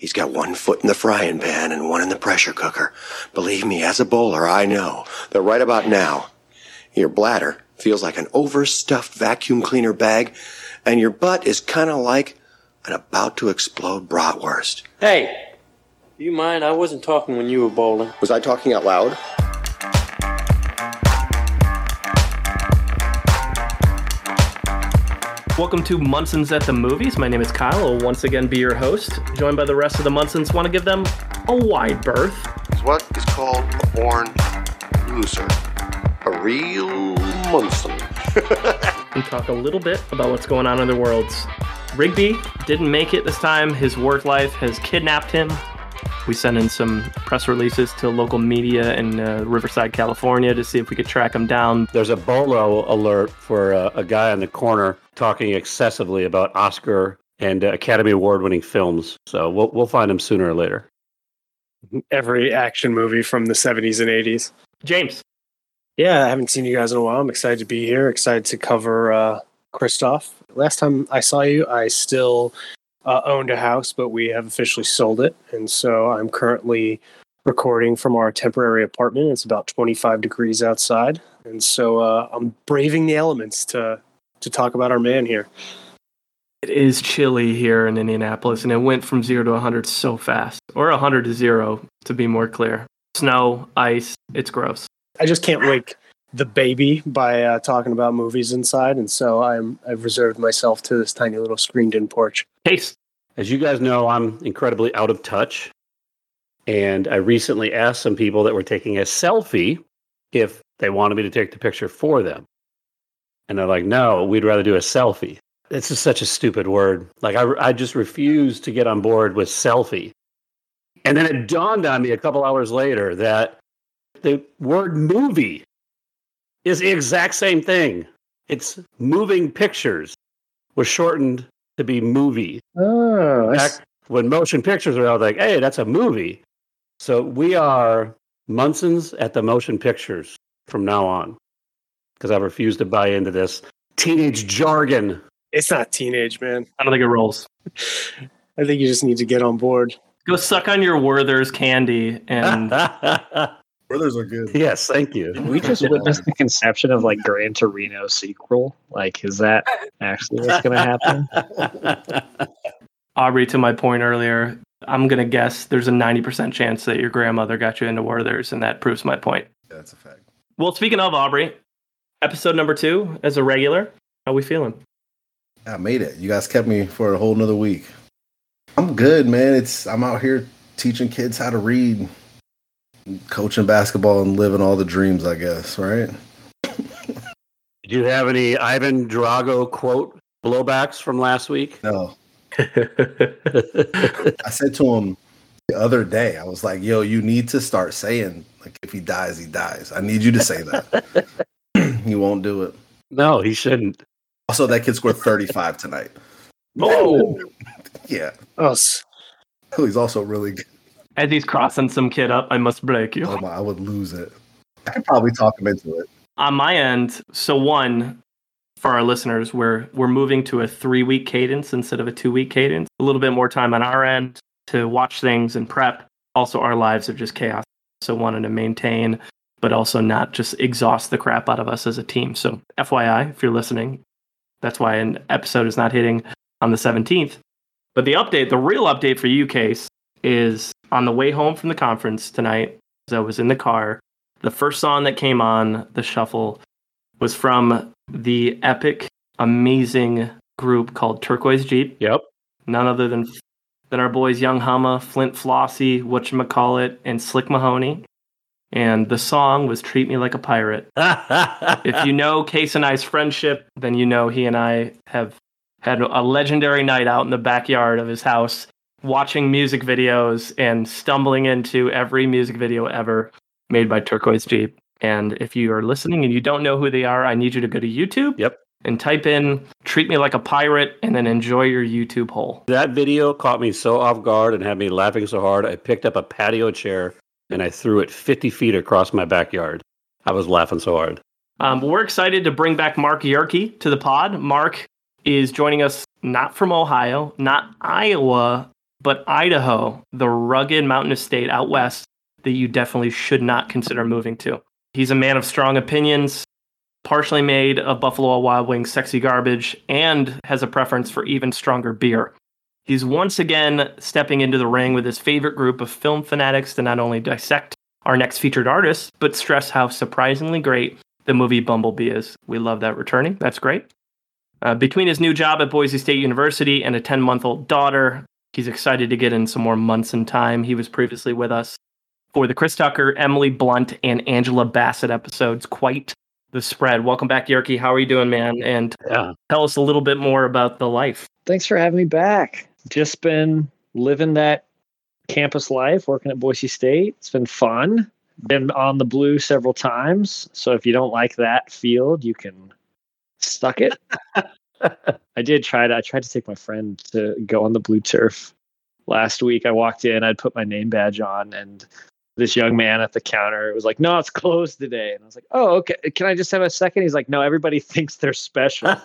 He's got one foot in the frying pan and one in the pressure cooker. Believe me, as a bowler, I know that right about now, your bladder feels like an overstuffed vacuum cleaner bag, and your butt is kind of like an about to explode bratwurst. Hey, do you mind? I wasn't talking when you were bowling. Was I talking out loud? Welcome to Munson's at the Movies. My name is Kyle. I'll once again be your host. Joined by the rest of the Munsons. Want to give them a wide berth. It's what is called a born loser. A real Munson. and talk a little bit about what's going on in the worlds. Rigby didn't make it this time. His work life has kidnapped him. We sent in some press releases to local media in uh, Riverside, California to see if we could track him down. There's a bolo alert for uh, a guy in the corner talking excessively about Oscar and uh, Academy Award winning films. So we'll, we'll find him sooner or later. Every action movie from the 70s and 80s. James. Yeah, I haven't seen you guys in a while. I'm excited to be here, excited to cover uh, Christoph. Last time I saw you, I still uh, owned a house, but we have officially sold it. And so I'm currently recording from our temporary apartment. It's about 25 degrees outside. And so uh, I'm braving the elements to, to talk about our man here. It is chilly here in Indianapolis, and it went from zero to 100 so fast, or 100 to zero, to be more clear. Snow, ice, it's gross. I just can't wake the baby by uh, talking about movies inside, and so I'm I've reserved myself to this tiny little screened-in porch. Taste. As you guys know, I'm incredibly out of touch, and I recently asked some people that were taking a selfie if they wanted me to take the picture for them, and they're like, "No, we'd rather do a selfie." It's just such a stupid word. Like I, I just refuse to get on board with selfie. And then it dawned on me a couple hours later that the word movie is the exact same thing. It's moving pictures was shortened to be movie. Oh, Back when motion pictures were out, like, hey, that's a movie. So we are Munson's at the motion pictures from now on because I refuse to buy into this teenage jargon. it's not teenage, man. I don't think it rolls. I think you just need to get on board. Go suck on your Werther's candy and Brothers are good. yes, thank you. Did we just witnessed the conception of like Gran Torino sequel? Like, is that actually what's going to happen? Aubrey, to my point earlier, I'm going to guess there's a 90% chance that your grandmother got you into Werther's, and that proves my point. Yeah, that's a fact. Well, speaking of Aubrey, episode number two as a regular, how we feeling? I made it. You guys kept me for a whole nother week. I'm good, man. It's I'm out here teaching kids how to read, coaching basketball, and living all the dreams. I guess, right? Do you have any Ivan Drago quote blowbacks from last week? No. I said to him the other day, I was like, "Yo, you need to start saying like if he dies, he dies. I need you to say that." he won't do it. no, he shouldn't. Also, that kid scored 35 tonight. Oh, Yeah. Oh, He's also really good. As he's crossing some kid up, I must break you. Oh my, I would lose it. I could probably talk him into it. On my end, so one, for our listeners, we're we're moving to a three week cadence instead of a two week cadence. A little bit more time on our end to watch things and prep. Also, our lives are just chaos. So wanting to maintain, but also not just exhaust the crap out of us as a team. So FYI, if you're listening, that's why an episode is not hitting on the 17th. But the update, the real update for you, Case, is on the way home from the conference tonight. As I was in the car, the first song that came on the shuffle was from the epic, amazing group called Turquoise Jeep. Yep. None other than than our boys Young Hama, Flynt Flossy, whatchamacallit, and Slick Mahoney. And the song was Treat Me Like a Pirate. If you know Case and I's friendship, then you know he and I have had a legendary night out in the backyard of his house watching music videos and stumbling into every music video ever made by Turquoise Jeep. And if you are listening and you don't know who they are, I need you to go to YouTube. Yep. And type in Treat Me Like a Pirate and then enjoy your YouTube hole. that video caught me so off guard and had me laughing so hard. I picked up a patio chair and I threw it 50 feet across my backyard. I was laughing so hard. Um, we're excited to bring back Mark Yerke to the pod. Mark is joining us not from Ohio, not Iowa, but Idaho, the rugged mountainous state out west that you definitely should not consider moving to. He's a man of strong opinions, partially made of Buffalo Wild Wings sexy garbage, and has a preference for even stronger beer. He's once again stepping into the ring with his favorite group of film fanatics to not only dissect our next featured artist, but stress how surprisingly great the movie Bumblebee is. We love that returning. That's great. Uh, between his new job at Boise State University and a 10 month old daughter, he's excited to get in some more months in time. He was previously with us for the Chris Tucker, Emily Blunt, and Angela Bassett episodes. Quite the spread. Welcome back, Yerky. How are you doing, man? And Yeah. tell us a little bit more about the life. Thanks for having me back. Just been living that campus life, working at Boise State. It's been fun. Been on the blue several times. So if you don't like that field, you can suck it. I did try to I tried to take my friend to go on the blue turf last week. I walked in, I'd put my name badge on and this young man at the counter was like, "No, it's closed today." And I was like, "Oh, okay. Can I just have a second? He's like, "No, everybody thinks they're special."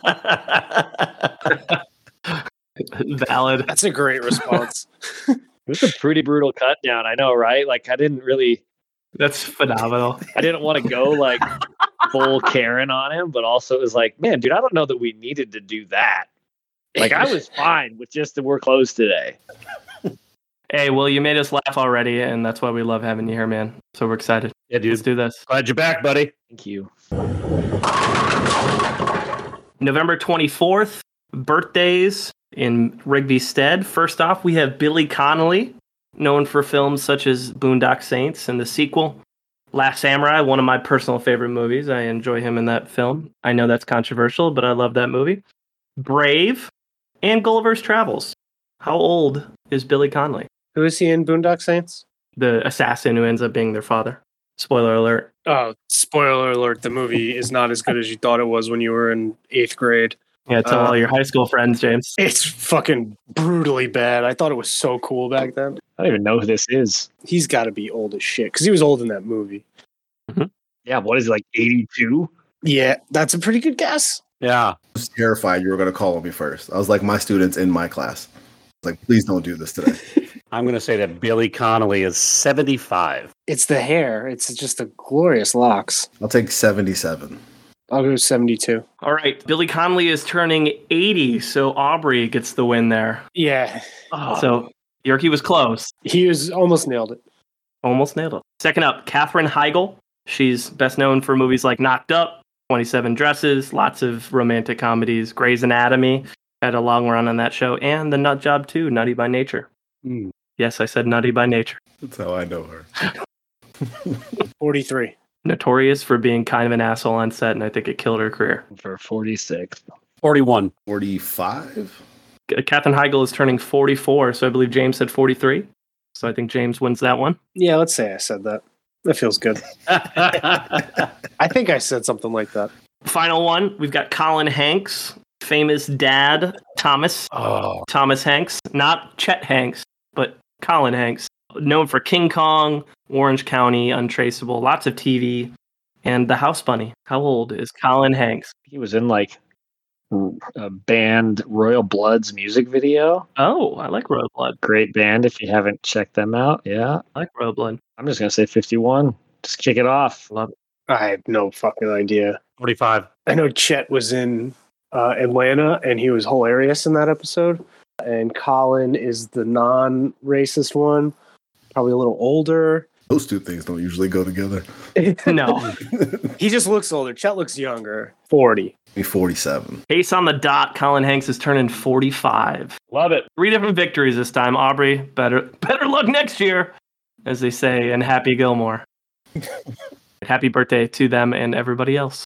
Valid. That's a great response. It was a pretty brutal cut down. I know, right? Like I didn't really That's phenomenal. I didn't want to go like full Karen on him, but also it was like, man, dude, I don't know that we needed to do that. Like I was fine with just that we're closed today. Hey, well, you made us laugh already, and that's why we love having you here, man. So we're excited. Yeah, dude. Let's do this. Glad you're back, buddy. Thank you. November 24th, birthdays in Rigby Stead. First off, we have Billy Connolly, known for films such as Boondock Saints and the sequel, Last Samurai, one of my personal favorite movies. I enjoy him in that film. I know that's controversial, but I love that movie. Brave and Gulliver's Travels. How old is Billy Connolly? Who is he in Boondock Saints? The assassin who ends up being their father. Spoiler alert. Oh, spoiler alert: the movie is not as good as you thought it was when you were in eighth grade. Yeah, tell Uh, all your high school friends, James. It's fucking brutally bad. I thought it was so cool back then. I don't even know who this is. He's got to be old as shit because he was old in that movie. Yeah, what is he like 82? Yeah, that's a pretty good guess. Yeah. I was terrified you were going to call on me first. I was like, my students in my class. I was like, please don't do this today. I'm going to say that Billy Connolly is 75. It's the hair. It's just the glorious locks. I'll take 77. I'll go seventy-two. All right, Billy Connolly is turning 80, so Aubrey gets the win there. Yeah, So Yerky was close. he was almost nailed it. Almost nailed it. Second up, Katherine Heigl. She's best known for movies like Knocked Up, 27 Dresses, lots of romantic comedies, Grey's Anatomy, had a long run on that show, and The Nut Job 2, Nutty by Nature. Hmm. Yes, I said Nutty by Nature. That's how I know her. Forty-three. Notorious for being kind of an asshole on set, and I think it killed her career. For 46. 41. 45? K- uh, Katherine Heigl is turning 44, so I believe James said 43. So I think James wins that one. Yeah, let's say I said that. That feels good. I think I said something like that. Final one, we've got Colin Hanks, famous dad, Thomas. oh, Thomas Hanks, not Chet Hanks, but Colin Hanks, known for King Kong, Orange County, Untraceable, lots of TV, and The House Bunny. How old is Colin Hanks? He was in like a band Royal Blood's music video. Oh, I like Royal Blood. Great band if you haven't checked them out. Yeah. I like Royal Blood. I'm just going to say 51. Just kick it off. Love it. I have no fucking idea. 45. I know Chet was in uh, Atlanta and he was hilarious in that episode. And Colin is the non-racist one, probably a little older. Those two things don't usually go together. No. He just looks older. Chet looks younger. Forty. Me 47. Case on the dot, Colin Hanks is turning 45. Love it. Three different victories this time. Aubrey, better better luck next year, as they say in Happy Gilmore. Happy birthday to them and everybody else.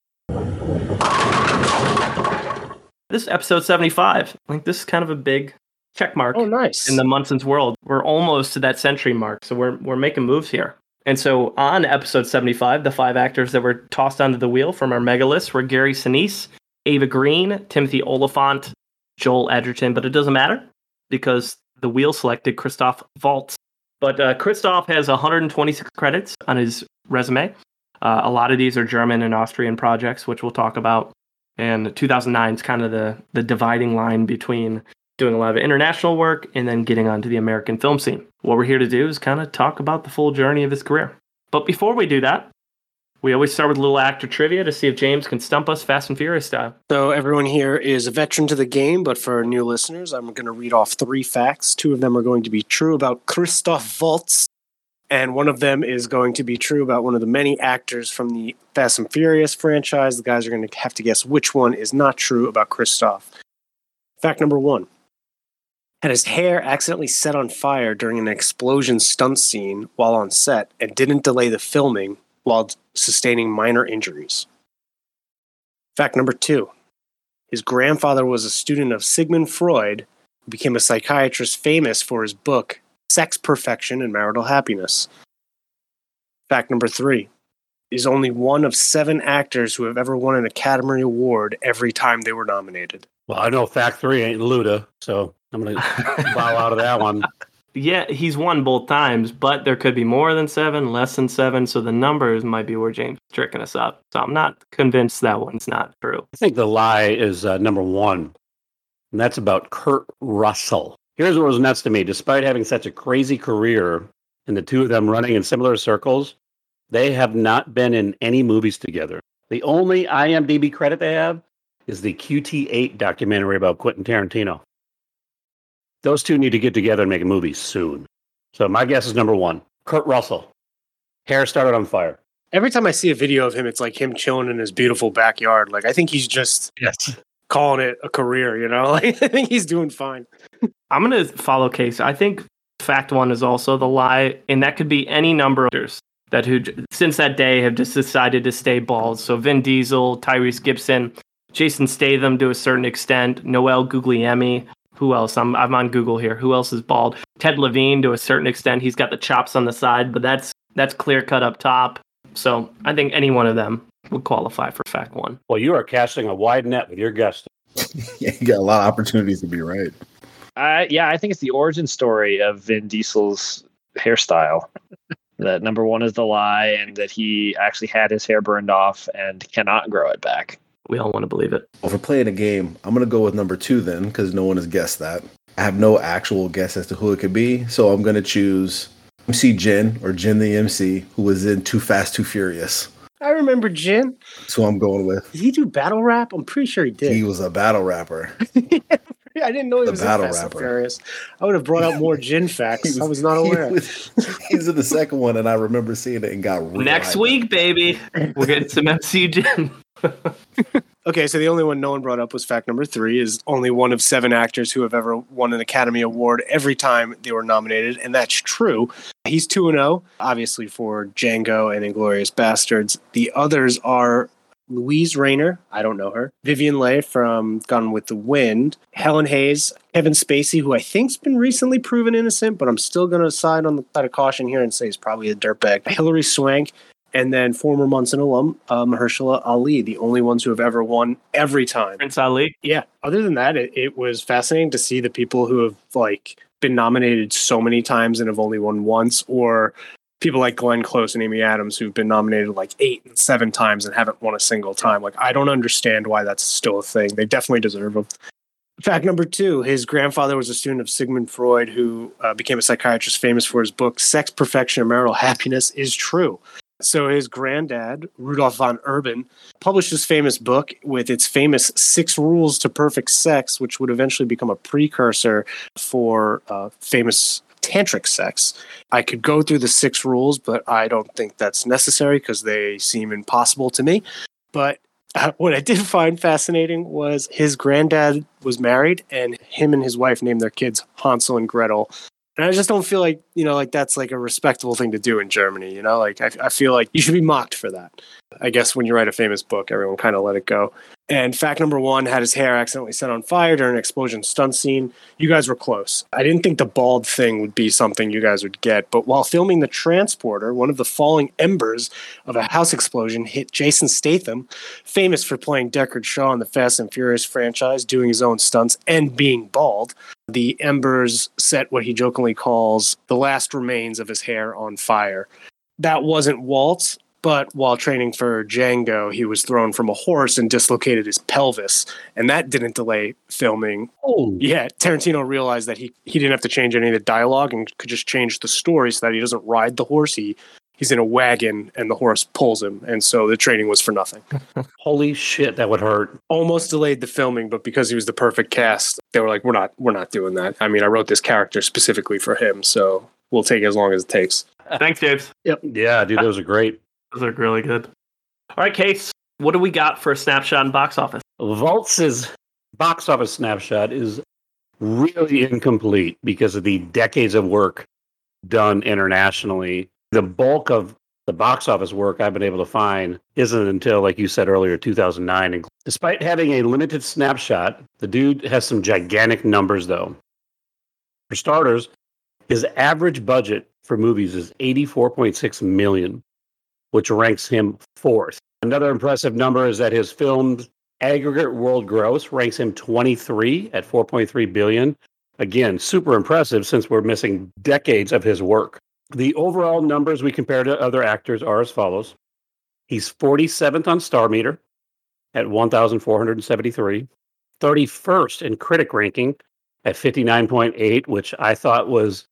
This is episode 75. I think this is kind of a big check mark Oh, nice. in the Munson's world. We're almost to that century mark, so we're we're making moves here. And so on episode 75, the five actors that were tossed onto the wheel from our mega list were Gary Sinise, Eva Green, Timothy Olyphant, Joel Edgerton, but it doesn't matter because the wheel selected Christoph Waltz. But uh, Christoph has 126 credits on his resume. Uh, a lot of these are German and Austrian projects, which we'll talk about. And 2009 is kind of the, the dividing line between doing a lot of international work, and then getting onto the American film scene. What we're here to do is kind of talk about the full journey of his career. But before we do that, we always start with a little actor trivia to see if James can stump us Fast and Furious style. So everyone here is a veteran to the game, but for new listeners, I'm going to read off three facts. Two of them are going to be true about Christoph Waltz, and one of them is going to be true about one of the many actors from the Fast and Furious franchise. The guys are going to have to guess which one is not true about Christoph. Fact number one had his hair accidentally set on fire during an explosion stunt scene while on set and didn't delay the filming while sustaining minor injuries. Fact number two his grandfather was a student of Sigmund Freud, who became a psychiatrist famous for his book, Sex Perfection and Marital Happiness. Fact number three is only one of seven actors who have ever won an Academy Award every time they were nominated. Well, I know fact three ain't Luda, so I'm going to bow out of that one. Yeah, he's won both times, but there could be more than seven, less than seven. So the numbers might be where James is tricking us up. So I'm not convinced that one's not true. I think the lie is uh, number one, and that's about Kurt Russell. Here's what was nuts to me. Despite having such a crazy career and the two of them running in similar circles, they have not been in any movies together. The only IMDb credit they have is the QT8 documentary about Quentin Tarantino. Those two need to get together and make a movie soon. So my guess is number one, Kurt Russell. Hair started on fire. Every time I see a video of him, it's like him chilling in his beautiful backyard. Like I think he's just Yes. calling it a career, you know? Like I think he's doing fine. I'm going to follow Case. I think fact one is also the lie, and that could be any number of actors that who since that day have just decided to stay bald. So Vin Diesel, Tyrese Gibson, Jason Statham to a certain extent, Noel Guglielmi. Who else? I'm I'm on Google here. Who else is bald? Ted Levine to a certain extent. He's got the chops on the side, but that's that's clear cut up top. So I think any one of them would qualify for fact one. Well, you are casting a wide net with your guest. Yeah, you got a lot of opportunities to be right. Uh, yeah, I think it's the origin story of Vin Diesel's hairstyle. that number one is the lie, and that he actually had his hair burned off and cannot grow it back. We all want to believe it. Well, for playing a game, I'm gonna go with number two then, because no one has guessed that. I have no actual guess as to who it could be, so I'm gonna choose MC Jin or Jin the MC, who was in Too Fast, Too Furious. I remember Jin. That's who I'm going with. Did he do battle rap? I'm pretty sure he did. He was a battle rapper. I didn't know he The was in battle Fast and rapper. Furious. I would have brought out more Jin facts. I was not he aware. was- He's in the second one, and I remember seeing it and got real Next hyped. week, baby, we're getting some MC Jin. Okay, so the only one no one brought up was fact number three is only one of seven actors who have ever won an Academy Award every time they were nominated, and that's true. He's 2 0, obviously, for Django and Inglourious Basterds. The others are Luise Rainer, I don't know her, Vivien Leigh from Gone with the Wind, Helen Hayes, Kevin Spacey, who I think's been recently proven innocent, but I'm still going to side on the side of caution here and say he's probably a dirtbag. Hilary Swank, and then former Munson alum uh, Mahershala Ali, the only ones who have ever won every time. Prince Ali. Yeah. Other than that, it, it was fascinating to see the people who have like been nominated so many times and have only won once, or people like Glenn Close and Amy Adams who've been nominated like eight and seven times and haven't won a single time. Like I don't understand why that's still a thing. They definitely deserve them. Fact number two: His grandfather was a student of Sigmund Freud, who uh, became a psychiatrist famous for his book "Sex, Perfection, and Marital Happiness." Is true. So his granddad, Rudolf von Urban, published this famous book with its famous Six Rules to Perfect Sex, which would eventually become a precursor for uh, famous tantric sex. I could go through the six rules, but I don't think that's necessary because they seem impossible to me. But uh, what I did find fascinating was his granddad was married, and him and his wife named their kids Hansel and Gretel. And I just don't feel like you know, like that's like a respectable thing to do in Germany. You know, like I, I feel like you should be mocked for that. I guess when you write a famous book, everyone kind of let it go. And fact number one had his hair accidentally set on fire during an explosion stunt scene. You guys were close. I didn't think the bald thing would be something you guys would get, but while filming the transporter, one of the falling embers of a house explosion hit Jason Statham, famous for playing Deckard Shaw in the Fast and Furious franchise, doing his own stunts and being bald. The embers set what he jokingly calls the last remains of his hair on fire. That wasn't Waltz. But while training for Django, he was thrown from a horse and dislocated his pelvis, and that didn't delay filming. Oh, Yeah, Tarantino realized that he he didn't have to change any of the dialogue and could just change the story so that he doesn't ride the horse. He he's in a wagon and the horse pulls him, and so the training was for nothing. holy shit, that would hurt. Almost delayed the filming, but because he was the perfect cast, they were like, "We're not we're not doing that." I mean, I wrote this character specifically for him, so we'll take as long as it takes. Thanks, James. Yeah, dude, those are great. Those are really good. All right, Case, what do we got for a snapshot in box office? Waltz's box office snapshot is really incomplete because of the decades of work done internationally. The bulk of the box office work I've been able to find isn't until, like you said earlier, 2009. And despite having a limited snapshot, the dude has some gigantic numbers, though. For starters, his average budget for movies is 84.6 million, which ranks him fourth. Another impressive number is that his filmed aggregate world gross ranks him 23 at 4.3 billion. Again, super impressive since we're missing decades of his work. The overall numbers we compare to other actors are as follows. He's 47th on Star Meter at 1,473, 31st in critic ranking at 59.8, which I thought was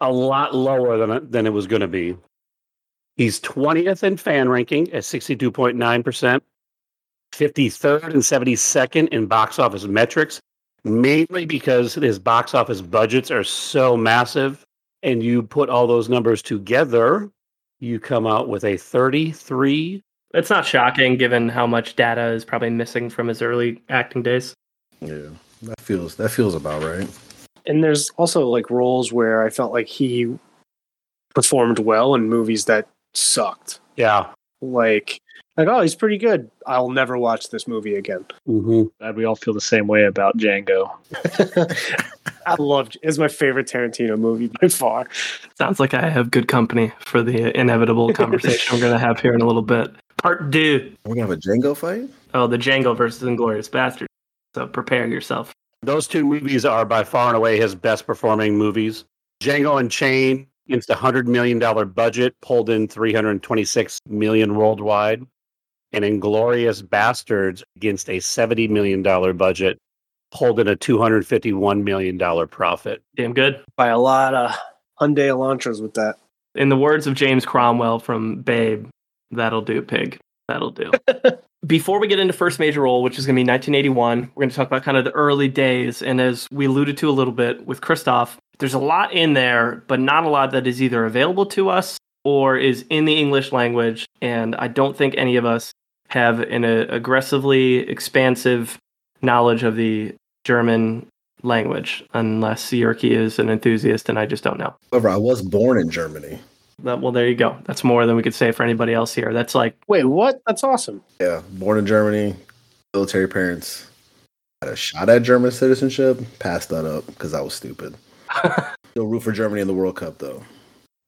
a lot lower than, than it was going to be. He's 20th in fan ranking at 62.9%, 53rd and 72nd in box office metrics, mainly because his box office budgets are so massive. And you put all those numbers together, you come out with a 33. It's not shocking given how much data is probably missing from his early acting days. Yeah, that feels that feels about right. And there's also like roles where I felt like he performed well in movies that sucked. Yeah. Like like oh, he's pretty good. I'll never watch this movie again. hmm Glad we all feel the same way about Django. I love it's my favorite Tarantino movie by far. Sounds like I have good company for the inevitable conversation we're going to have here in a little bit. Part two. We're gonna have a Django fight. Oh, the Django versus Inglorious Bastard. So prepare yourself. Those two movies are by far and away his best performing movies. Django Unchained against a hundred million dollar budget pulled in 326 million worldwide, and Inglourious Basterds against a 70 million dollar budget pulled in a 251 million dollar profit. Damn good. By a lot of Hyundai Elantras with that. In the words of James Cromwell from Babe, that'll do, pig. That'll do. Before we get into first major role, which is going to be 1981, we're going to talk about kind of the early days. And as we alluded to a little bit with Christoph, there's a lot in there, but not a lot that is either available to us or is in the English language. And I don't think any of us have an uh, aggressively expansive knowledge of the German language, unless Yerke is an enthusiast, and I just don't know. However, I was born in Germany. That, well, there you go. That's more than we could say for anybody else here. That's like Wait, what? That's awesome. Yeah, born in Germany, military parents. Had a shot at German citizenship, passed that up because I was stupid. Still root for Germany in the World Cup though.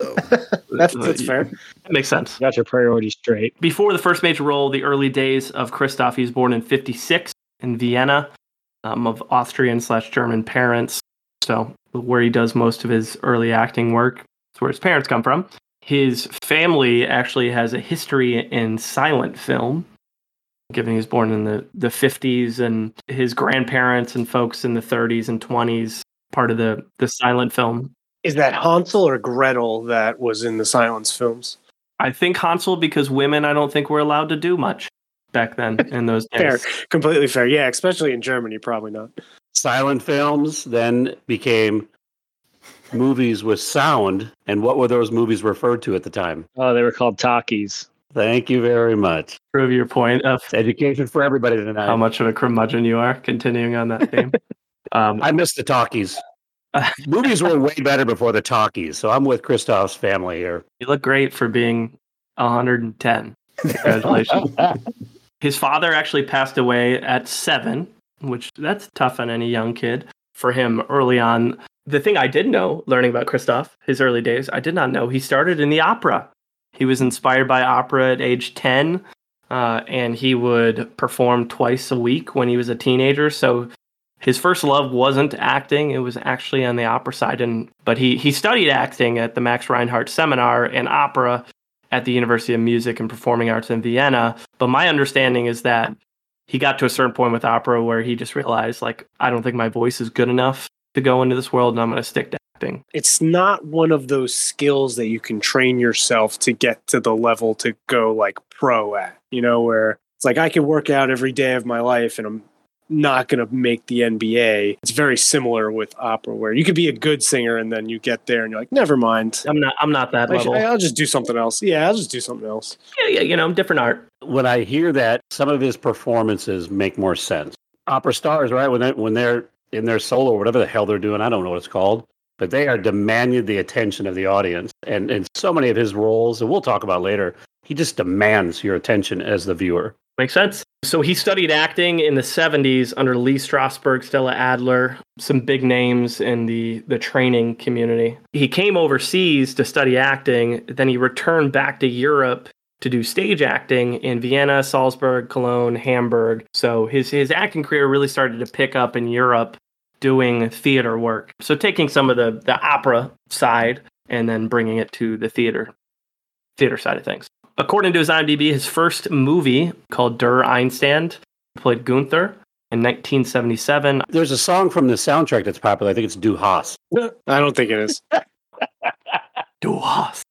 So That's that's fair. That makes sense. Got your priorities straight. Before the first major role, the early days of Christoph, he was born in 56 in Vienna um, of Austrian slash German parents. So, where he does most of his early acting work, that's where his parents come from. His family actually has a history in silent film, given he was born in the, the 50s, and his grandparents and folks in the 30s and 20s, part of the, the silent film. Is that Hansel or Gretel that was in the Silence films? I think Hansel, because women, I don't think were allowed to do much back then in those Fair, days. completely fair. Yeah, especially in Germany, probably not. Silent films then became movies with sound. And what were those movies referred to at the time? Oh, they were called talkies. Thank you very much. Prove your point of It's education for everybody tonight. how much of a curmudgeon you are. Continuing on that theme. um, I miss the talkies. movies were way better before the talkies, so I'm with Christoph's family here. you look great for being 110. Congratulations. His father actually passed away at seven, which that's tough on any young kid for him early on. The thing I did know, learning about Christoph, his early days, I did not know he started in the opera. He was inspired by opera at age 10, uh, and he would perform twice a week when he was a teenager. So his first love wasn't acting; it was actually on the opera side. And but he he studied acting at the Max Reinhardt Seminar and opera at the University of Music and Performing Arts in Vienna. But my understanding is that he got to a certain point with opera where he just realized, like, I don't think my voice is good enough to go into this world, and I'm going to stick to acting. It's not one of those skills that you can train yourself to get to the level to go like pro at, you know, where it's like I can work out every day of my life and I'm not going to make the NBA. It's very similar with opera, where you could be a good singer and then you get there and you're like, never mind. I'm not. I'm not that level. I'll just do something else. Yeah, I'll just do something else. yeah, yeah, you know, different art. when I hear that, some of his performances make more sense. Opera stars, right? When they when they're in their solo, or whatever the hell they're doing, I don't know what it's called, but they are demanding the attention of the audience. And and so many of his roles, and we'll talk about later, he just demands your attention as the viewer. Makes sense. So he studied acting in the 70s under Lee Strasberg, Stella Adler, some big names in the, the training community. He came overseas to study acting, then he returned back to Europe to do stage acting in Vienna, Salzburg, Cologne, Hamburg. So his, his acting career really started to pick up in Europe doing theater work. So taking some of the, the opera side and then bringing it to the theater theater side of things. According to his IMDb, his first movie called Der Einstand played Gunther in 1977. There's a song from the soundtrack that's popular. I think it's Du Hast. I don't think it is. Du hast,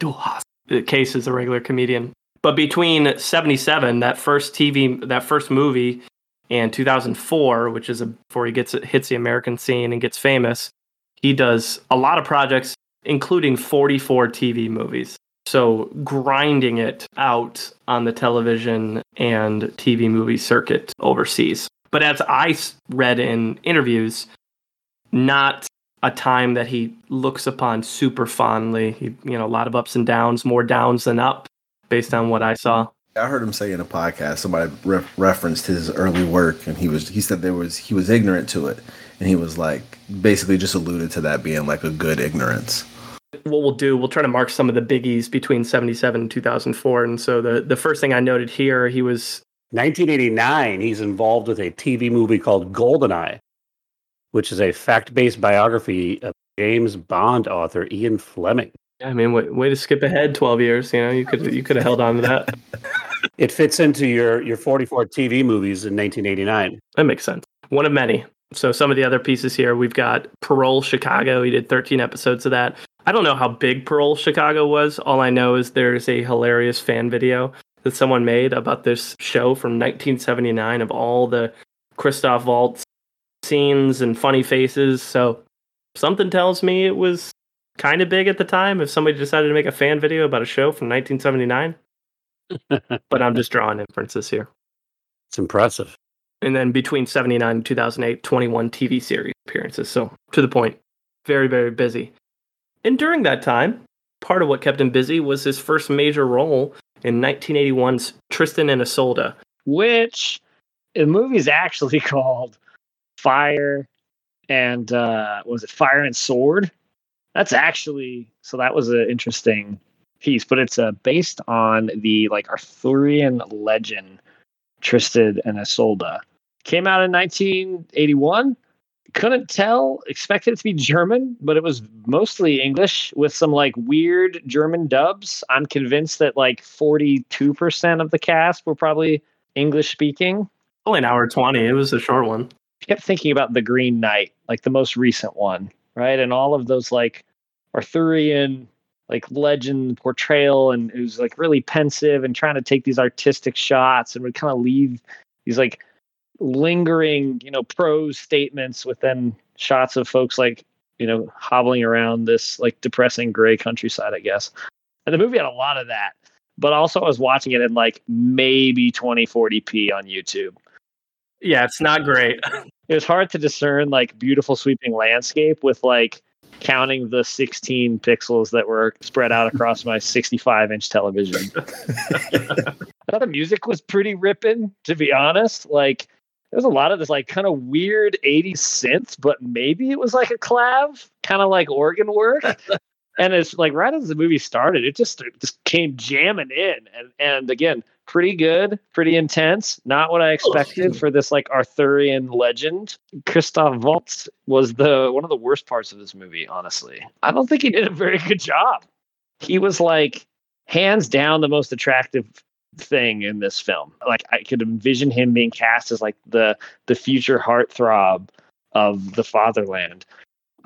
du hast. The Case is a regular comedian. But between 77, that first TV, that first movie, and 2004, which is a, before he gets hits the American scene and gets famous, he does a lot of projects, including 44 TV movies. So grinding it out on the television and TV movie circuit overseas. But as I read in interviews, not a time that he looks upon super fondly. He, you know, a lot of ups and downs, more downs than up, based on what I saw. I heard him say in a podcast somebody re- referenced his early work, and he was he said there was he was ignorant to it, and he was like basically just alluded to that being like a good ignorance. What we'll do, we'll try to mark some of the biggies between 77 and 2004. And so the, the first thing I noted here, he was 1989, he's involved with a TV movie called Goldeneye, which is a fact-based biography of James Bond author Ian Fleming. I mean, way, way to skip ahead 12 years. You know, you could you could have held on to that. It fits into your your 44 TV movies in 1989. That makes sense. One of many. So some of the other pieces here, we've got Parole Chicago. He did 13 episodes of that. I don't know how big Parole Chicago was. All I know is there's a hilarious fan video that someone made about this show from 1979 of all the Christoph Waltz scenes and funny faces. So something tells me it was kind of big at the time if somebody decided to make a fan video about a show from 1979. but I'm just drawing inferences here. It's impressive. And then between 79 and 2008, 21 TV series appearances. So to the point, very, very busy. And during that time, part of what kept him busy was his first major role in 1981's Tristan and Isolde. which the movie's actually called Fire and uh was it Fire and Sword? That's actually so that was an interesting piece, but it's uh, based on the like Arthurian legend Tristan and Isolde. Came out in 1981. Couldn't tell, expected it to be German, but it was mostly English with some like weird German dubs. I'm convinced that like 42% of the cast were probably English speaking. Only an hour 20. It was a short one. kept thinking about the Green Knight, like the most recent one, right? And all of those like Arthurian like legend portrayal and it was like really pensive and trying to take these artistic shots and would kind of leave these like lingering, you know, prose statements within shots of folks like, you know, hobbling around this like depressing gray countryside, I guess. And the movie had a lot of that. But also I was watching it in like maybe 2040p on YouTube Yeah, it's not great. it was hard to discern like beautiful sweeping landscape with like counting the 16 pixels that were spread out across my 65 inch television. I thought the music was pretty ripping, to be honest. Like there was a lot of this like kind of weird 80s synth, but maybe it was like a clav, kind of like organ work. and it's like right as the movie started, it just it just came jamming in. And and again, pretty good, pretty intense. Not what I expected for this like Arthurian legend. Christoph Waltz was the one of the worst parts of this movie, honestly. I don't think he did a very good job. He was like hands down the most attractive thing in this film. Like I could envision him being cast as like the the future heartthrob of the fatherland.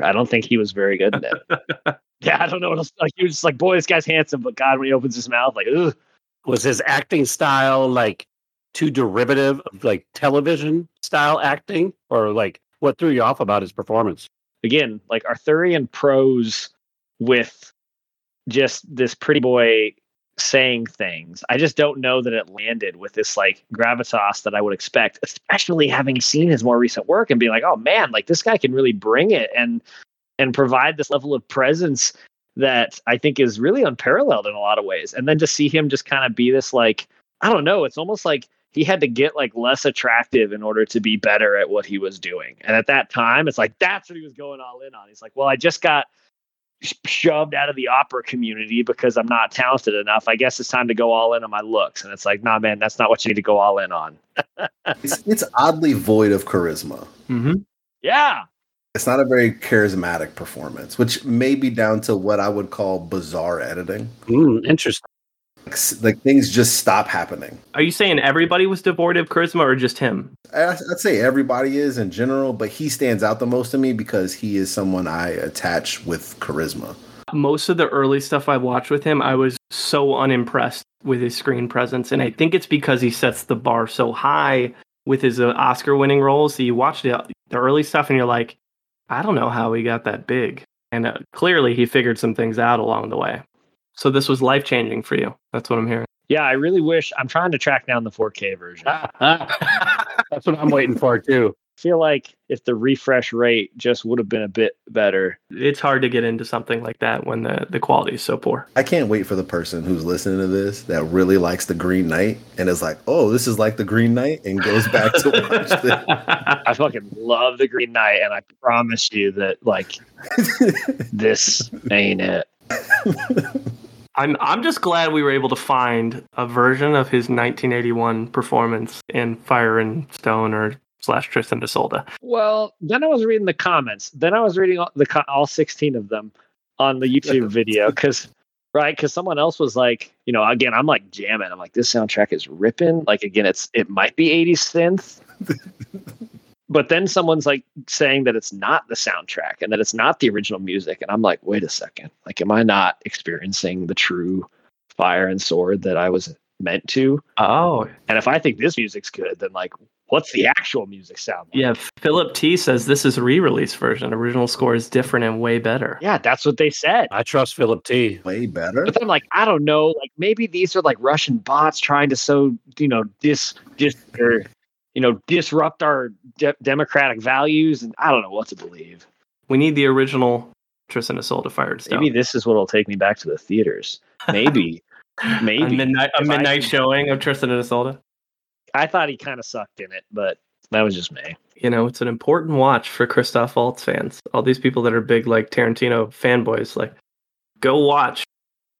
I don't think he was very good in it. yeah, I don't know what else. Like he was just like, boy, this guy's handsome, but God, when he opens his mouth, like, ugh. Was his acting style like too derivative of like television style acting, or like what threw you off about his performance? Again, like Arthurian prose with just this pretty boy saying things. I just don't know that it landed with this like gravitas that I would expect, especially having seen his more recent work and being like, oh man, like this guy can really bring it and and provide this level of presence that I think is really unparalleled in a lot of ways. And then to see him just kind of be this like, I don't know, it's almost like he had to get like less attractive in order to be better at what he was doing. And at that time, it's like that's what he was going all in on. He's like, well, I just got shoved out of the opera community because I'm not talented enough. I guess it's time to go all in on my looks. And it's like, nah, man, that's not what you need to go all in on. it's, it's oddly void of charisma. Mm-hmm. Yeah. It's not a very charismatic performance, which may be down to what I would call bizarre editing. Mm, interesting. Like, like, things just stop happening. Are you saying everybody was devoid of charisma or just him? I'd say everybody is in general, but he stands out the most to me because he is someone I attach with charisma. Most of the early stuff I watched with him, I was so unimpressed with his screen presence. And I think it's because he sets the bar so high with his uh, Oscar winning roles. So you watch the, the early stuff and you're like, I don't know how he got that big. And uh, clearly he figured some things out along the way. So this was life changing for you. That's what I'm hearing. Yeah, I really wish I'm trying to track down the 4K version. That's what I'm waiting for too. I feel like if the refresh rate just would have been a bit better. It's hard to get into something like that when the, the quality is so poor. I can't wait for the person who's listening to this that really likes the Green Knight and is like, oh, this is like the Green Knight and goes back to watch this. I fucking love the Green Knight and I promise you that like this ain't it. I'm I'm just glad we were able to find a version of his 1981 performance in Fire and Stone or slash Tristan Isolde. Well, then I was reading the comments. Then I was reading all, the all 16 of them on the YouTube video because right because someone else was like, you know, again I'm like jamming. I'm like this soundtrack is ripping. Like again, it's it might be 80s synth. but then someone's like saying that it's not the soundtrack and that it's not the original music and i'm like wait a second like am i not experiencing the true fire and sword that i was meant to oh and if i think this music's good then like what's the actual music sound like? yeah philip t says this is a re-release version original score is different and way better yeah that's what they said I trust Philip T. Way better. but then I'm like i don't know like maybe these are like russian bots trying to sow you know dis dis or you know disrupt our de- democratic values and i don't know what to believe we need the original Tristan Isolde Fire and Stone. maybe this is what'll take me back to the theaters maybe maybe a midnight, a If I showing of Tristan and Isolde. i thought he kind of sucked in it but that was just me You know, it's an important watch for Christoph Waltz fans. All these people that are big like Tarantino fanboys, like go watch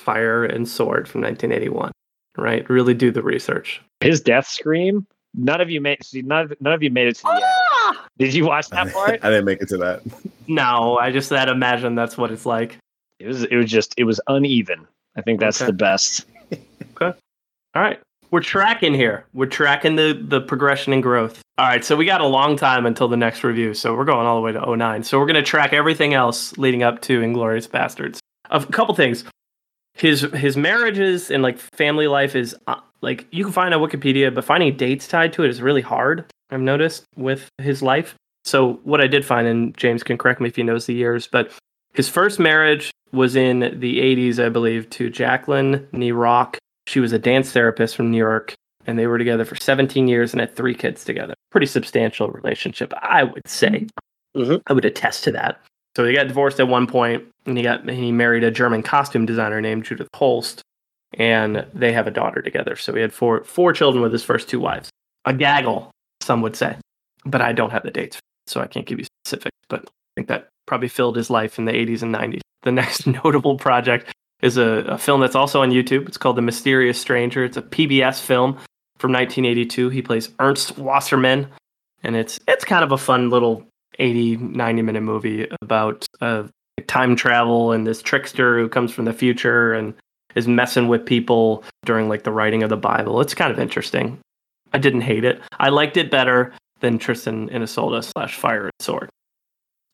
Fire and Sword from 1981. Right? Really do the research. his death scream none of you made see, none, of, none of you made it to the Ah! end did you watch that part I didn't make it to that. No, I just that imagine that's what it's like. it was it was just it was uneven i think that's Okay. the best okay. All right. We're tracking here. We're tracking the the progression and growth. All right, so we got a long time until the next review. So we're going all the way to 09. So we're going to track everything else leading up to Inglourious Basterds. A couple things. His his marriages and like family life is uh, like you can find on Wikipedia, but finding dates tied to it is really hard. I've noticed with his life. So what I did find, and James can correct me if he knows the years, but his first marriage was in the 80s, I believe, to Jacqueline Neerock. She was a dance therapist from New York, and they were together for 17 years and had three kids together. Pretty substantial relationship, I would say. Mhm. I would attest to that. So he got divorced at one point, and he got he married a German costume designer named Judith Holste, and they have a daughter together. So he had four four children with his first two wives. A gaggle, some would say, but I don't have the dates, so I can't give you specifics. But I think that probably filled his life in the 80s and 90s. The next notable project is a, a film that's also on YouTube. It's called The Mysterious Stranger. It's a PBS film from 1982. He plays Ernst Wasserman, and it's it's kind of a fun little 80 90 minute movie about uh, time travel and this trickster who comes from the future and is messing with people during like the writing of the Bible. It's kind of interesting. I didn't hate it. I liked it better than Tristan and Isolde slash Fire and Sword.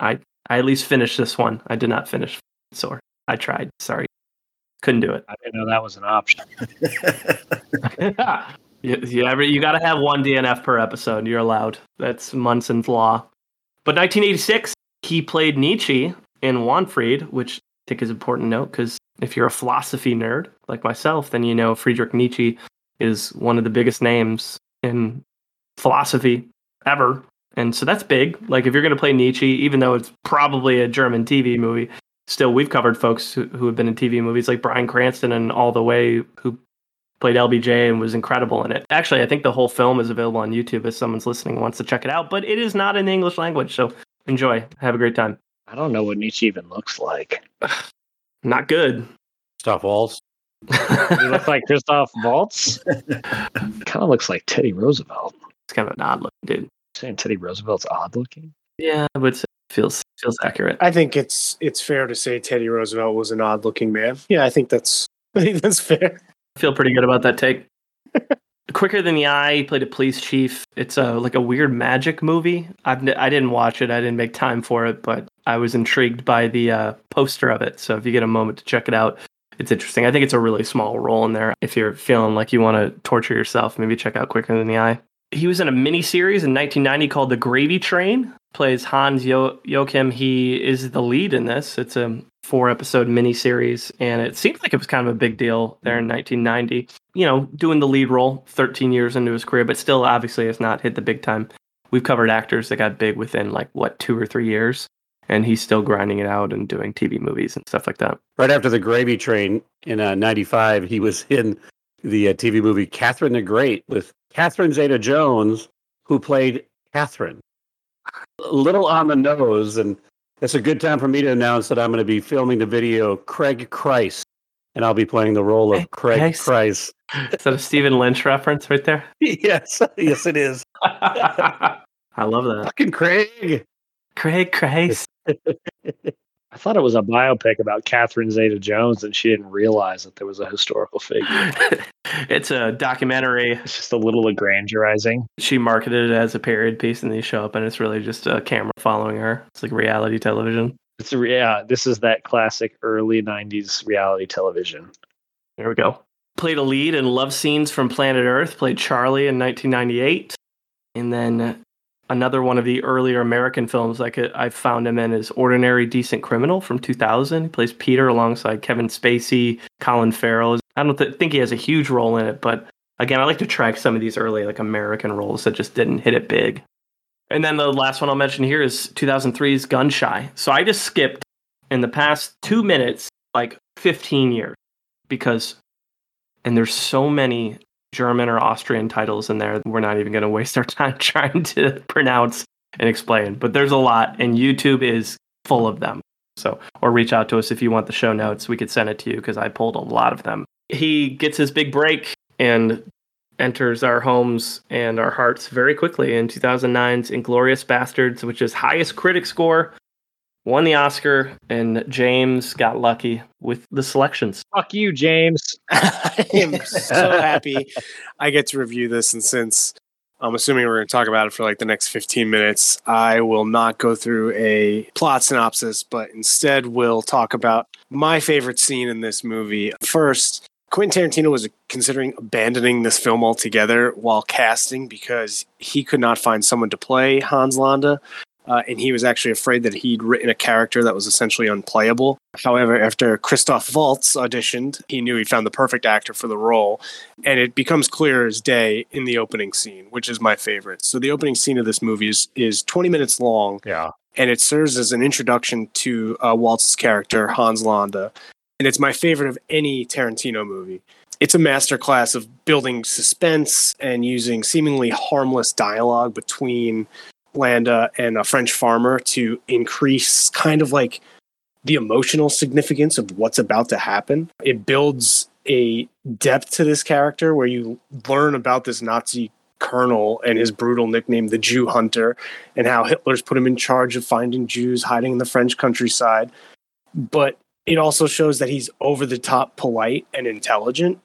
I I at least finished this one. I did not finish Sword. I tried. Sorry, couldn't do it. I didn't know that was an option. you, you, you got to have one DNF per episode. You're allowed. That's Munson's law. But 1986, he played Nietzsche in Wahnfried, which I think is important note because if you're a philosophy nerd like myself, then you know Friedrich Nietzsche is one of the biggest names in philosophy ever. And so that's big. Like if you're going to play Nietzsche, even though it's probably a German TV movie, still we've covered folks who, who have been in TV movies like Bryan Cranston and all the way who played LBJ and was incredible in it. Actually, I think the whole film is available on YouTube if someone's listening and wants to check it out, but it is not in the English language. So enjoy. Have a great time. I don't know what Nietzsche even looks like. not good. Stuff Waltz. he looks like Christoph Waltz. kind of looks like Teddy Roosevelt. It's kind of an odd looking dude. Saying Teddy Roosevelt's odd looking. Yeah, but it feels feels accurate. I think it's it's fair to say Teddy Roosevelt was an odd looking man. Yeah, I think that's I think that's fair. I feel pretty good about that take. Quicker than the Eye, he played a police chief. It's a like a weird magic movie. I've I didn't watch it. I didn't make time for it, but I was intrigued by the uh, poster of it. So if you get a moment to check it out, it's interesting. I think it's a really small role in there. If you're feeling like you want to torture yourself, maybe check out Quicker Than the Eye. He was in a mini series in 1990 called The Gravy Train. Plays Hans jo- Joachim. He is the lead in this. It's a four episode mini series, and it seems like it was kind of a big deal there in 1990. You know, doing the lead role 13 years into his career, but still obviously has not hit the big time. We've covered actors that got big within like what two or three years and he's still grinding it out and doing TV movies and stuff like that. Right after the Gravy Train in uh, '95, he was in the uh, TV movie Catherine the Great with Catherine Zeta-Jones, who played Catherine. A little on the nose, and it's a good time for me to announce that I'm going to be filming the video Craig Christ, and I'll be playing the role of Craig Christ. Is that a Stephen Lynch reference right there? yes, yes, it is. I love that. Fucking Craig. Craig Christ. I thought it was a biopic about Catherine Zeta Jones, and she didn't realize that there was a historical figure. it's a documentary. It's just a little aggrandizing. She marketed it as a period piece, and they show up, and it's really just a camera following her. It's like reality television. It's a, yeah, this is that classic early '90s reality television. There we go. Played a lead in Love Scenes from Planet Earth. Played Charlie in 1998, and then another one of the earlier American films I could I found him in is Ordinary Decent Criminal from 2000. He plays Peter alongside Kevin Spacey, Colin Farrell. I don't th- think he has a huge role in it, but again, I like to track some of these early like American roles that just didn't hit it big. And then the last one I'll mention here is 2003's Gun Shy. So I just skipped in the past two minutes like 15 years because, and there's so many German or Austrian titles in there. We're not even going to waste our time trying to pronounce and explain, but there's a lot, and YouTube is full of them. So, or reach out to us if you want the show notes. We could send it to you because I pulled a lot of them. He gets his big break and enters our homes and our hearts very quickly in 2009's Inglourious Basterds, which is highest critic score won the Oscar, and James got lucky with the selections. Fuck you, James. I am so happy I get to review this, and since I'm assuming we're going to talk about it for like the next 15 minutes, I will not go through a plot synopsis, but instead we'll talk about my favorite scene in this movie. First, Quentin Tarantino was considering abandoning this film altogether while casting because he could not find someone to play Hans Landa. Uh, and he was actually afraid that he'd written a character that was essentially unplayable. However, after Christoph Waltz auditioned, he knew he found the perfect actor for the role, and it becomes clear as day in the opening scene, which is my favorite. So the opening scene of this movie is is 20 minutes long, Yeah. and it serves as an introduction to uh, Waltz's character Hans Landa, and it's my favorite of any Tarantino movie. It's a masterclass of building suspense and using seemingly harmless dialogue between Landa and a French farmer to increase kind of like the emotional significance of what's about to happen. It builds a depth to this character where you learn about this Nazi colonel and his brutal nickname, the Jew Hunter, and how Hitler's put him in charge of finding Jews hiding in the French countryside. But it also shows that he's over the top polite and intelligent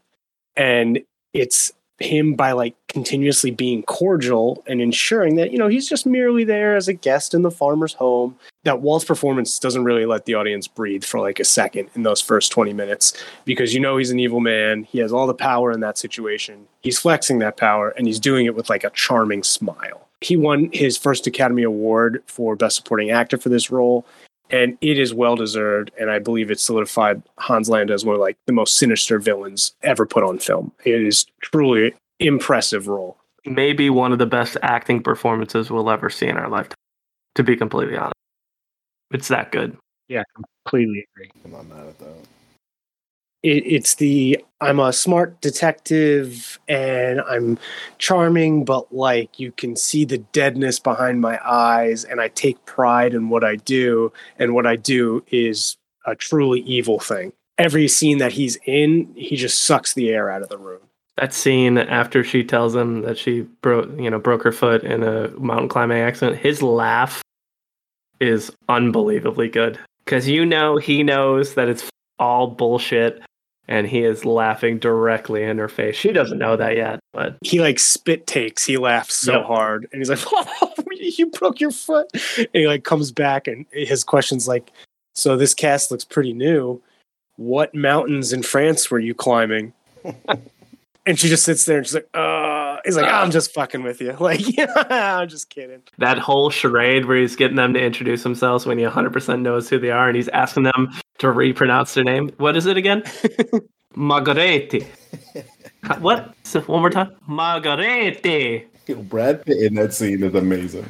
and it's him by like continuously being cordial and ensuring that you know he's just merely there as a guest in the farmer's home that walt's performance doesn't really let the audience breathe for like a second in those first 20 minutes because you know he's an evil man he has all the power in that situation he's flexing that power and he's doing it with like a charming smile. He won his first academy award for best supporting actor for this role and it is well deserved and i believe it solidified hans landa as one of like the most sinister villains ever put on film it is truly impressive role Maybe one of the best acting performances we'll ever see in our lifetime. To be completely honest, it's that good. Yeah, completely agree. I'm not mad at that. It, it's the i'm a smart detective and i'm charming but like you can see the deadness behind my eyes and i take pride in what i do. And what i do is a truly evil thing. Every scene that he's in he just sucks the air out of the room. That scene after she tells him that she broke, you know, broke her foot in a mountain climbing accident. His laugh is unbelievably good. Because you know he knows that it's all bullshit, and he is laughing directly in her face. She doesn't know that yet, but he like spit takes. He laughs so Yep. hard and he's like oh, you broke your foot. And he like comes back and his question's like so this cast looks pretty new. What mountains in france were you climbing? And she just sits there and she's like uh he's like i'm just fucking with you. Like yeah i'm just kidding. That whole charade where he's getting them to introduce themselves when he 100% knows who they are, and he's asking them to repronounce their name. What is it again? Margheriti. what? So one more time. Margheriti. Yo, Brad Pitt in that scene is amazing.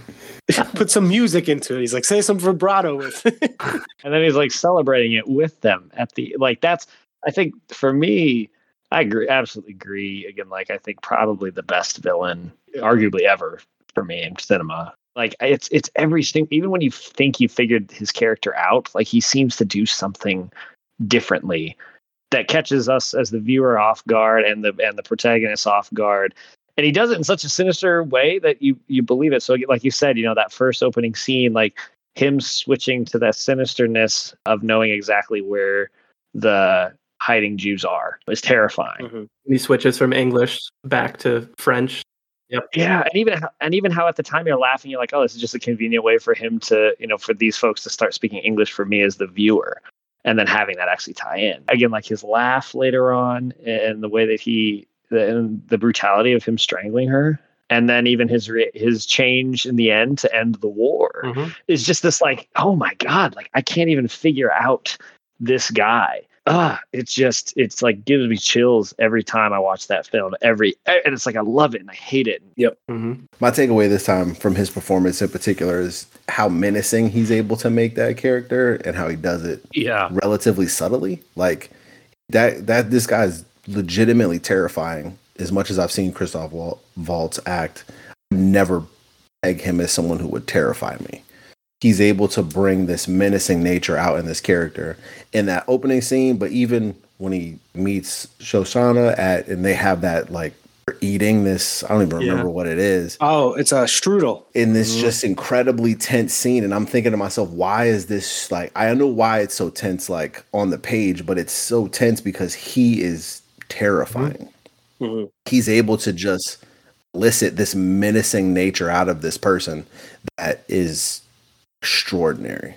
put some music into it he's like say some vibrato with it and then he's like celebrating it with them at the like that's i think for me i agree absolutely agree again like i think probably the best villain arguably ever for me in cinema like it's it's every single even when you think you figured his character out like he seems to do something differently that catches us as the viewer off guard and the and the protagonist off guard and he does it in such a sinister way that you you believe it so like you said you know that first opening scene like him switching to that sinisterness of knowing exactly where the hiding Jews are is terrifying. Mm-hmm. He switches from English back to French. Yeah, and even how, and even how at the time you're laughing, you're like, oh, this is just a convenient way for him to, you know, for these folks to start speaking English for me as the viewer, and then having that actually tie in again, like his laugh later on, and the way that he, the, and the brutality of him strangling her, and then even his re- his change in the end to end the war Mhm. is just this like, oh my god, like I can't even figure out this guy. Ah, it's just it's like gives me chills every time I watch that film. Every and it's like I love it and I hate it. Yep. hmm My takeaway this time from his performance in particular is how menacing he's able to make that character and how he does it Yeah. relatively subtly. Like that that this guy's legitimately terrifying. As much as I've seen Christoph Waltz act, I've never peg him as someone who would terrify me. He's able to bring this menacing nature out in this character in that opening scene, but even when he meets Shoshana at and they have that like eating this, I don't even Yeah. remember what it is oh it's a strudel in this Mhm. just incredibly tense scene and i'm thinking to myself why is this like i don't know why it's so tense like on the page but it's so tense because he is terrifying Mhm. he's able to just elicit this menacing nature out of this person that is extraordinary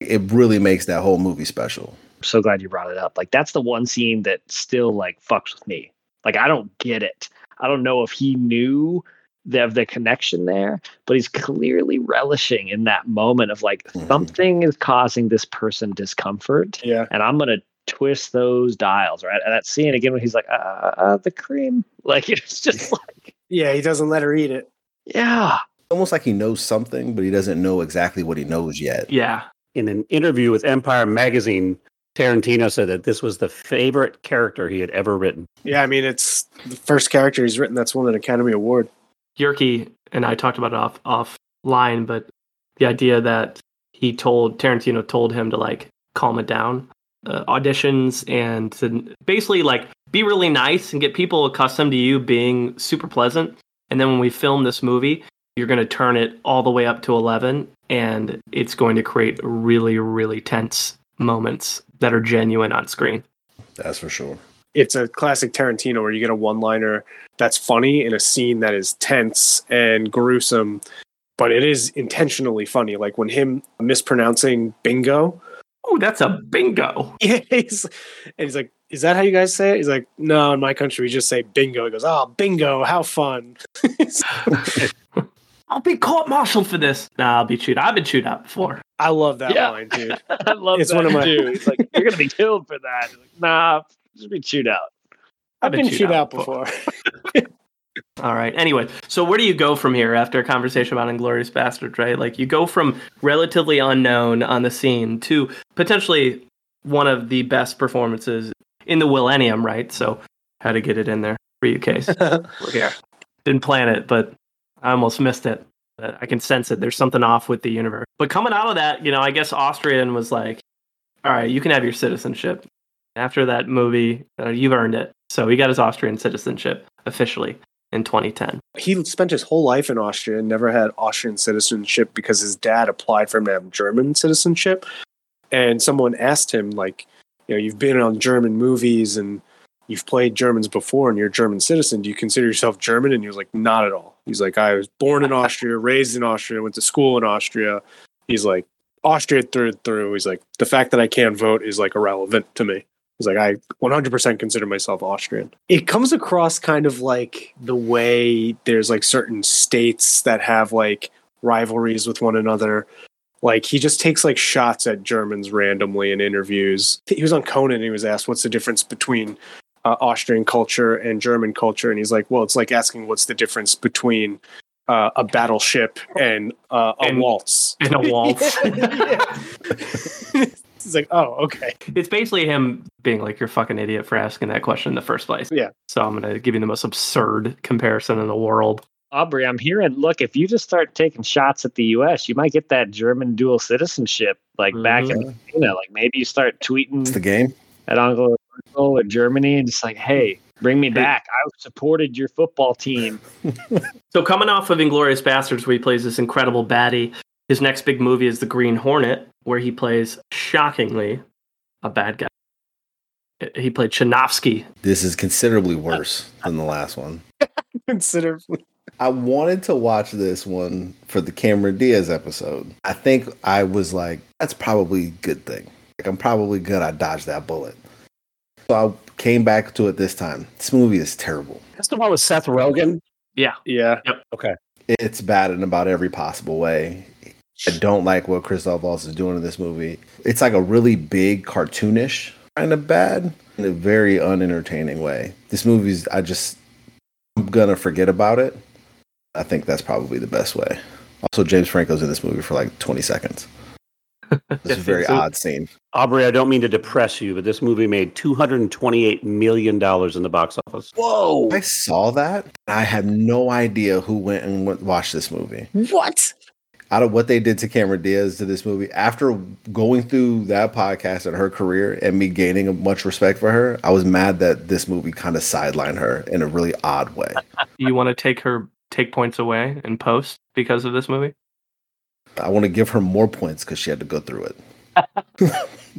it really makes that whole movie special I'm so glad you brought it up. Like that's the one scene that still like fucks with me. Like I don't get it. I don't know if he knew the, of the connection there, but he's clearly relishing in that moment of like Mhm. something is causing this person discomfort, yeah and I'm gonna twist those dials. Right, and that scene again when he's like, uh, uh, uh, the cream, like it's just like, yeah he doesn't let her eat it yeah, almost like he knows something but he doesn't know exactly what he knows yet Yeah. In an interview with Empire Magazine, Tarantino said that this was the favorite character he had ever written. yeah i mean it's the first character he's written that's won an academy award Yerke and I talked about it off offline, but the idea that he told Tarantino told him to like calm it down, uh, auditions, and to basically like be really nice and get people accustomed to you being super pleasant. And then when we film this movie, you're going to turn it all the way up to 11, and it's going to create really, really tense moments that are genuine on screen. That's for sure. It's a classic Tarantino where you get a one-liner that's funny in a scene that is tense and gruesome, but it is intentionally funny. Like when him mispronouncing bingo. Oh, that's a bingo. Yeah, he's, and he's like, "Is that how you guys say it?" He's like, "No, in my country we just say bingo." He goes, "Oh, bingo, how fun!" I'll be court-martialed for this. Nah, I'll be chewed. I've been chewed out before. I love that Yeah. line, dude. I love It's that one of my- too. He's like, you're gonna be killed for that. Like, nah, just be chewed out. I've been chewed out before. All right. Anyway, so where do you go from here after a conversation about Inglourious Basterds, right? Like you go from relatively unknown on the scene to potentially one of the best performances in the millennium, right? So how to get it in there for you, Case. We're here. Didn't plan it, but I almost missed it. I can sense it. There's something off with the universe. But coming out of that, you know, I guess Austrian was like, all right, you can have your citizenship. After that movie, uh, you've earned it. So he got his Austrian citizenship officially in 2010. he spent his whole life in Austria and never had Austrian citizenship because his dad applied for him to have German citizenship. And someone asked him, like, you know, you've been on German movies and you've played Germans before and you're a German citizen. Do you consider yourself German? And he was like, not at all. He's like, I was born in Austria, raised in Austria, went to school in Austria. He's like, Austria through and through. He's like, the fact that I can't vote is like irrelevant to me. He's like, I 100% consider myself Austrian. It comes across kind of like the way there's like certain states that have like rivalries with one another. Like he just takes like shots at Germans randomly in interviews. He was on Conan and he was asked, What's the difference between uh, Austrian culture and German culture? And he's like, Well, it's like asking what's the difference between uh, a battleship and uh, a And- waltz. and a waltz. It's like, Oh, okay. It's basically him being like, you're a fucking idiot for asking that question in the first place. Yeah. So I'm going to give you the most absurd comparison in the world. Aubrey, I'm hearing. Look, if you just start taking shots at the U.S., you might get that German dual citizenship, like back in, you know, like maybe you start tweeting It's the game. at Angela Merkel or Germany and just like, hey, bring me back. I supported your football team. So coming off of Inglourious Basterds, where he plays this incredible baddie, his next big movie is The Green Hornet, where he plays shockingly a bad guy. He played Chudnofsky. This is considerably worse than the last one. Consider I wanted to watch this one for the Cameron Diaz episode. I think I was like, that's probably a good thing. Like, I'm probably good. I dodged that bullet. So I came back to it this time. This movie is terrible. That's the one with Seth Rogen. Yeah. Yeah. Yep. Okay. It's bad in about every possible way. I don't like what Christoph Waltz is doing in this movie. It's like a really big, cartoonish kind of bad in a very unentertaining way. This movie's, I just, I'm gonna forget about it. I think that's probably the best way. Also, James Franco's in this movie for like 20 seconds. It's a very So- odd scene. Aubrey, I don't mean to depress you, but this movie made $228 million in the box office. Whoa. I saw that. I had no idea who went and went, watched this movie. What? out of what they did to Cameron Diaz to this movie, after going through that podcast and her career and me gaining much respect for her, I was mad that this movie kind of sidelined her in a really odd way. You want to take her take points away and post because of this movie? I want to give her more points because she had to go through it.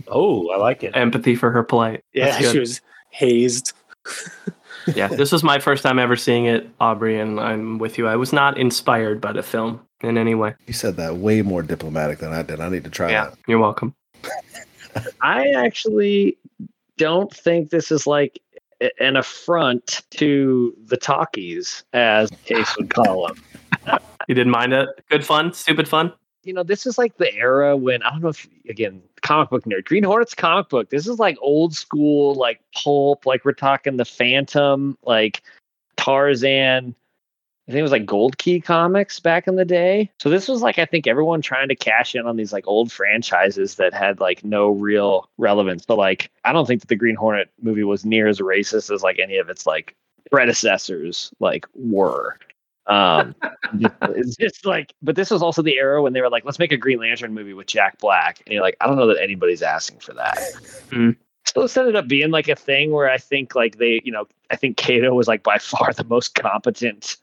Oh, I like it. Empathy for her plight. Yeah, she was hazed. yeah, this was my first time ever seeing it, Aubrey, and I'm with you. I was not inspired by the film in any way. You said that way more diplomatic than I did. I need to try that. You're welcome. I actually don't think this is like an affront to the talkies, as Case would call them. You didn't mind it? Good fun? Stupid fun? You know, this is like the era when I don't know if again, comic book nerd, Green Hornets comic book. This is like old school, like pulp. Like we're talking the Phantom, like Tarzan. I think it was like Gold Key comics back in the day. So this was like I think everyone trying to cash in on these like old franchises that had like no real relevance. But like I don't think that the Green Hornet movie was near as racist as like any of its like predecessors like were. Um it's just like but this was also the era when they were like, let's make a Green Lantern movie with Jack Black. And you're like, I don't know that anybody's asking for that. Mm. So this ended up being like a thing where I think like they, you know, I think Kato was like by far the most competent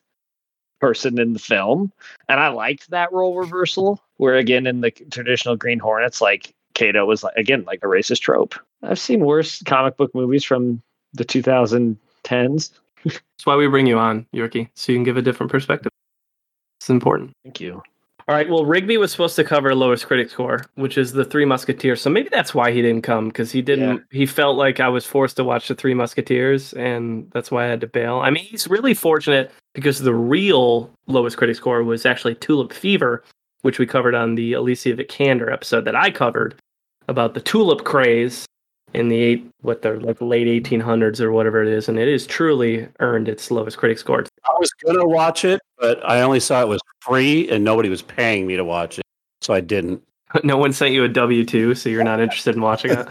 person in the film. And I liked that role reversal where again in the traditional Green Hornets, like Kato was like again like a racist trope. I've seen worse comic book movies from the 2010s. That's why we bring you on, Yorkie, so you can give a different perspective. It's important. Thank you. All right. Well, Rigby was supposed to cover lowest critic score, which is the Three Musketeers. So maybe that's why he didn't come because he didn't. He felt like I was forced to watch the Three Musketeers, and that's why I had to bail. I mean, he's really fortunate because the real lowest critic score was actually Tulip Fever, which we covered on the Alicia Vikander episode that I covered about the tulip craze in the eight what the like late 1800s or whatever it is, and it is truly earned its lowest critic score. I was gonna watch it, but I only saw it was free and nobody was paying me to watch it, so I didn't. No one sent you a W two, so you're not interested in watching it.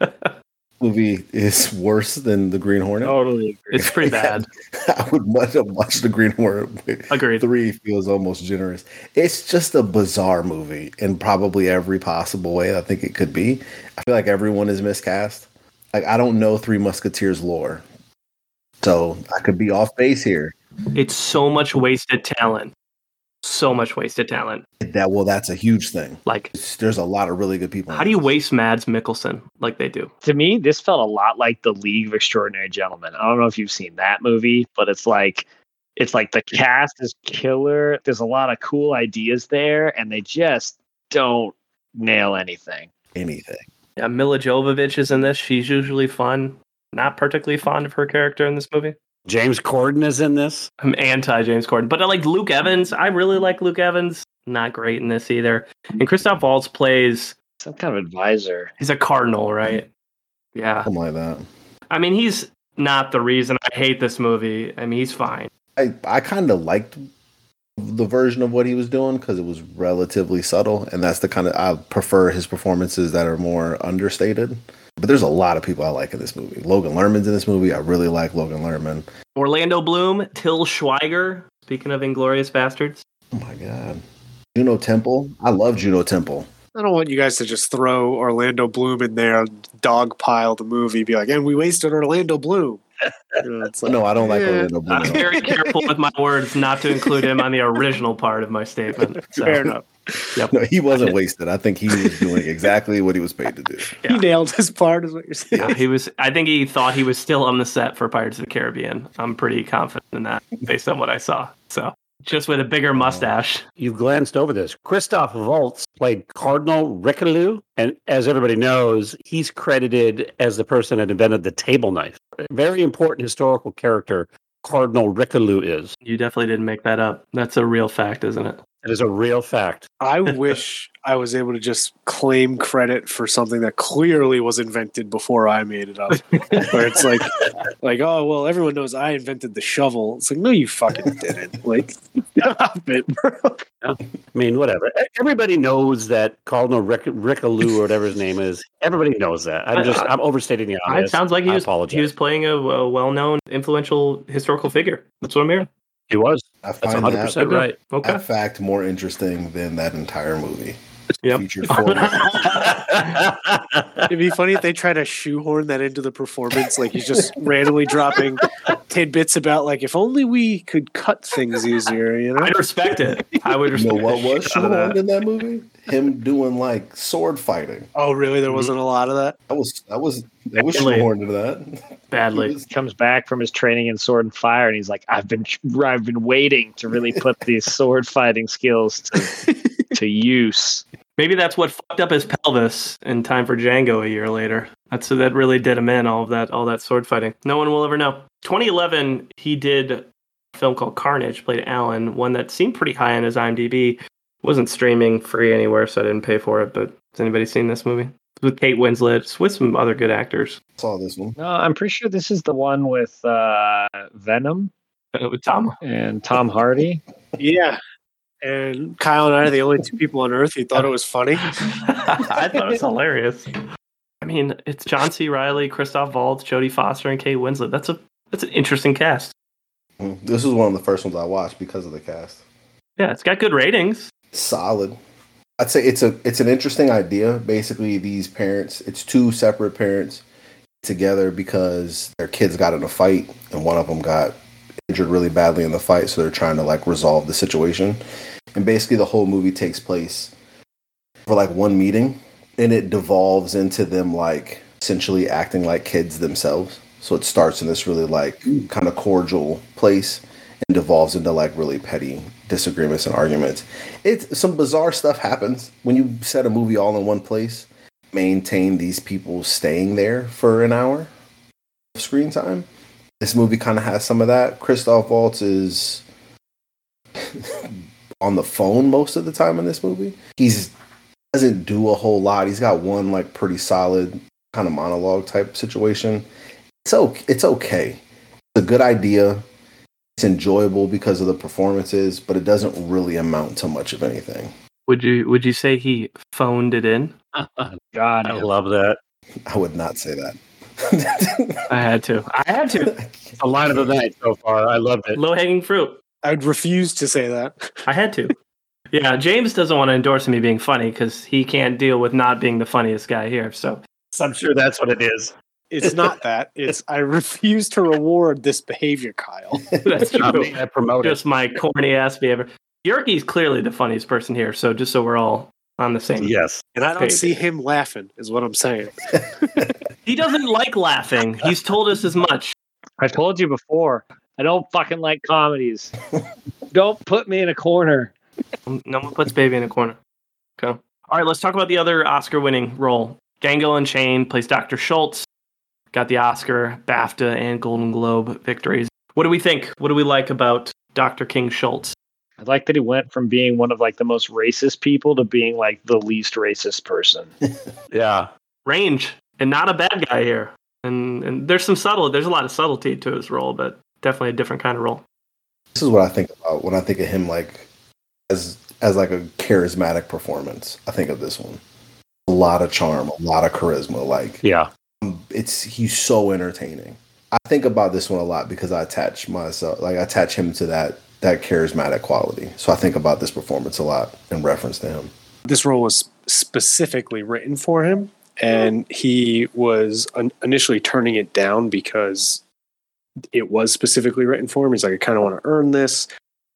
Movie is worse than the Green Hornet. Totally agree. It's pretty bad. I would much have watched the Green Hornet. but Agreed. Three feels almost generous. It's just a bizarre movie in probably every possible way I think it could be. I feel like everyone is miscast. Like I don't know Three Musketeers lore, so I could be off base here. It's so much wasted talent. So much wasted talent. That well, that's a huge thing. Like, It's- there's a lot of really good people. how do you this. waste Mads Mikkelsen like they do? to me, this felt a lot like the League of Extraordinary Gentlemen. I don't know if you've seen that movie, but it's like it's like the cast is killer. There's a lot of cool ideas there, and they just don't nail anything. anything? Yeah, Milla Jovovich is in this. She's usually fun. Not particularly fond of her character in this movie. James Corden is in this. I'm anti James Corden, but I like Luke Evans. I really like Luke Evans. Not great in this either. And Christoph Waltz plays. Some kind of advisor. He's a cardinal, right? Yeah. Something like that. I mean, he's not the reason I hate this movie. I mean, he's fine. I I kind of liked the version of what he was doing because it was relatively subtle, and that's the kind of I prefer his performances that are more understated. But there's a lot of people I like in this movie. Logan Lerman's in this movie. I really like Logan Lerman. Orlando Bloom, Til Schweiger. Speaking of Inglourious Basterds. Oh my god, Juno Temple. I love Juno Temple. I don't want you guys to just throw Orlando Bloom in there, and dogpile the movie, be like, and we wasted Orlando Bloom. You know, like, No, I don't like yeah, Orlando Bloom. I'm very careful with my words not to include him on the original part of my statement. So, Fair enough. No, he wasn't wasted. I think he was doing exactly what he was paid to do. Yeah. He nailed his part, is what you're saying. Yeah, he was. I think he thought he was still on the set for Pirates of the Caribbean. I'm pretty confident in that, based on what I saw. So, just with a bigger mustache. You glanced over this. Christoph Waltz played Cardinal Richelieu, and as everybody knows, he's credited as the person that invented the table knife. Very important historical character Cardinal Richelieu is. You definitely didn't make that up. That's a real fact, isn't it? It is a real fact. I wish I was able to just claim credit for something that clearly was invented before I made it up. Where it's like, like, oh well, everyone knows I invented the shovel. It's like, no, you fucking didn't. Like, stop it, bro. I mean, whatever. Everybody knows that Cardinal Ric- Richelieu or whatever his name is. Everybody knows that. I'm just I'm overstating the obvious. It obvious. sounds like he I was apologize. he was playing a, a well-known, influential historical figure. That's what I'm hearing. He was. I That's find 100 that, right. Okay. that fact more interesting than that entire movie. Yep. It'd be funny if they try to shoehorn that into the performance. Like he's just randomly dropping tidbits about like if only we could cut things easier. You know, I'd respect it. I would You know what was the shit out of shoehorned that. in that movie? Him doing like sword fighting. Oh, really? There mm-hmm. wasn't a lot of that. That was that was that was Badly. shoehorned into that. badly. It was- Comes back from his training in sword and fire, and he's like, "I've been, I've been waiting to really put these sword fighting skills to, to use." Maybe that's what fucked up his pelvis in time for Django a year later. That's that really did him in all of that all that sword fighting. No one will ever know. 2011, he did a film called Carnage, played Alan, one that seemed pretty high on his IMDb. Wasn't streaming free anywhere, so I didn't pay for it. But has anybody seen this movie? It's with Kate Winslet, it's with some other good actors. saw this one. No, I'm pretty sure this is the one with uh, Venom Uh, with Tom. and Tom Hardy. Yeah. And Kyle and I are the only two people on Earth who thought it was funny. I thought it was hilarious. I mean, it's John C. Reilly, Christoph Waltz, Jodie Foster, and Kate Winslet. That's a that's an interesting cast. Mm, This is one of the first ones I watched because of the cast. Yeah, it's got good ratings. Solid. I'd say it's a it's an interesting idea. Basically, these parents, it's two separate parents together because their kids got in a fight and one of them got injured really badly in the fight, so they're trying to like resolve the situation. And basically, the whole movie takes place for like one meeting, and it devolves into them like essentially acting like kids themselves. So it starts in this really like kind of cordial place and devolves into like really petty disagreements and arguments. It's some bizarre stuff happens when you set a movie all in one place. Maintain these people staying there for an hour of screen time. This movie kind of has some of that. Christoph Waltz is on the phone most of the time in this movie. He's doesn't do a whole lot. He's got one like pretty solid kind of monologue type situation. It's okay. It's okay. It's a good idea. It's enjoyable because of the performances, but it doesn't really amount to much of anything. Would you would you say he phoned it in? God, I love that. I would not say that. I had to. I had to. A line of the night so far. I loved it. Low hanging fruit. I'd refuse to say that. I had to. Yeah, James doesn't want to endorse me being funny because he can't deal with not being the funniest guy here. So I'm sure that's what it is. It's not that. It's I refuse to reward this behavior, Kyle. that's true. I promote it. Just my corny ass behavior. Yerky's clearly the funniest person here. So just so we're all on the same. Yes. And I don't Hey. see him laughing, is what I'm saying. He doesn't like laughing. He's told us as much. I told you before. I don't fucking like comedies. don't put me in a corner. Um, no one puts baby in a corner. Okay. All right, let's talk about the other Oscar winning role. Django Unchained plays Dr. Schultz. Got the Oscar, BAFTA, and Golden Globe victories. What do we think? What do we like about Dr. King Schultz? I like that he went from being one of like the most racist people to being like the least racist person. Yeah. Range and not a bad guy here. And and there's some subtle there's a lot of subtlety to his role, but definitely a different kind of role. This is what I think about when I think of him like as as like a charismatic performance. I think of this one. A lot of charm, a lot of charisma. Like Yeah. It's he's so entertaining. I think about this one a lot because I attach myself like I attach him to that that charismatic quality. So I think about this performance a lot in reference to him. This role was specifically written for him, and he was initially turning it down because it was specifically written for him. He's like, I kind of want to earn this.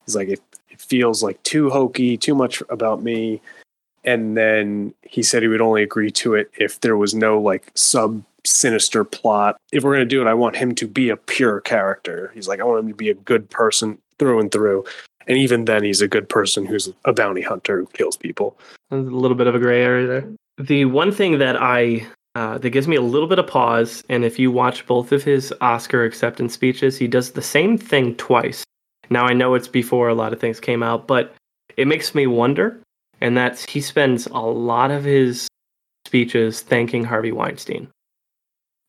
He's like, it, it feels like too hokey, too much about me. And then he said he would only agree to it if there was no like sub sinister plot. If we're going to do it, I want him to be a pure character. He's like, I want him to be a good person through and through. And even then, he's a good person who's a bounty hunter who kills people. There's a little bit of a gray area there. The one thing that I uh, that gives me a little bit of pause, and if you watch both of his Oscar acceptance speeches, he does the same thing twice. Now I know it's before a lot of things came out, but it makes me wonder, and that's he spends a lot of his speeches thanking Harvey Weinstein,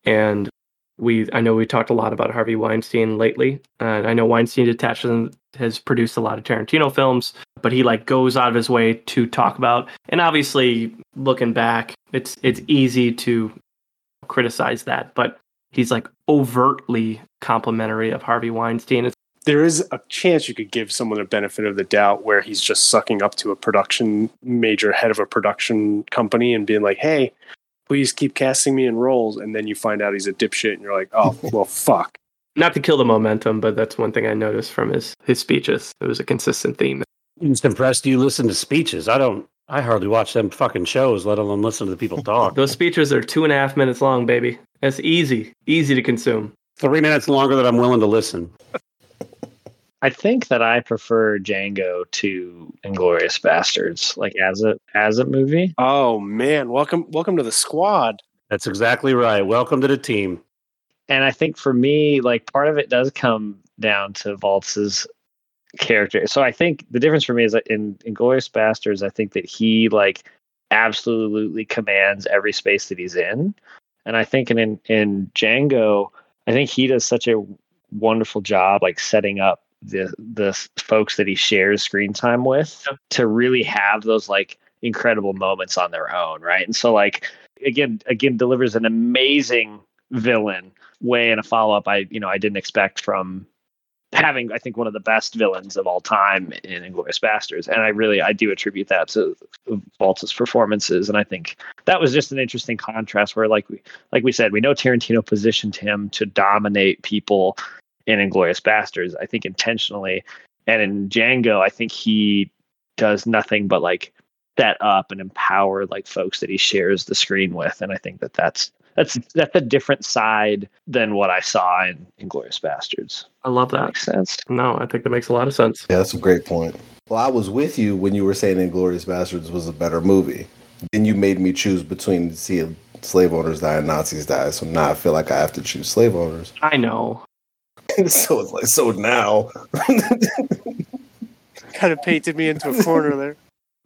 and we I know we talked a lot about Harvey Weinstein lately, and I know Weinstein detached has produced a lot of Tarantino films, but he like goes out of his way to talk about. And obviously, looking back, it's it's easy to criticize that, but he's like overtly complimentary of Harvey Weinstein. It's, There is a chance you could give someone a benefit of the doubt where he's just sucking up to a production major head of a production company and being like, hey, please keep casting me in roles. And then you find out he's a dipshit and you're like, oh, well, fuck. not to kill the momentum, but that's one thing I noticed from his his speeches. It was a consistent theme. I'm just impressed you listen to speeches. I don't. I hardly watch them fucking shows, let alone listen to the people talk. Those speeches are two and a half minutes long, baby. That's easy, easy to consume. Three minutes longer than I'm willing to listen. I think that I prefer Django to Inglourious Basterds, like as a as a movie. Oh, man. Welcome, welcome to the squad. That's exactly right. Welcome to the team. And I think for me, like part of it does come down to Waltz's character. So I think the difference for me is that in Inglourious Basterds, I think that he like absolutely commands every space that he's in. And I think in in, in Django, I think he does such a wonderful job like setting up the the folks that he shares screen time with Yeah. to really have those like incredible moments on their own, right? And so like again again delivers an amazing villain way in a follow up I you know I didn't expect from having I think one of the best villains of all time in Inglourious Basterds, and I really I do attribute that to Waltz's performances, and I think that was just an interesting contrast where like we like we said we know Tarantino positioned him to dominate people in Inglourious Basterds, I think intentionally, and in Django I think he does nothing but like set up and empower like folks that he shares the screen with, and I think that that's that's that's a different side than what I saw in Inglourious Basterds. I love That that. makes sense. No, I think that makes a lot of sense. Yeah, that's a great point. Well, I was with you when you were saying Inglourious Basterds was a better movie. Then you made me choose between seeing slave owners die and Nazis die. So now I feel like I have to choose slave owners. I know. so it's like, so now. Kind of painted me into a corner there.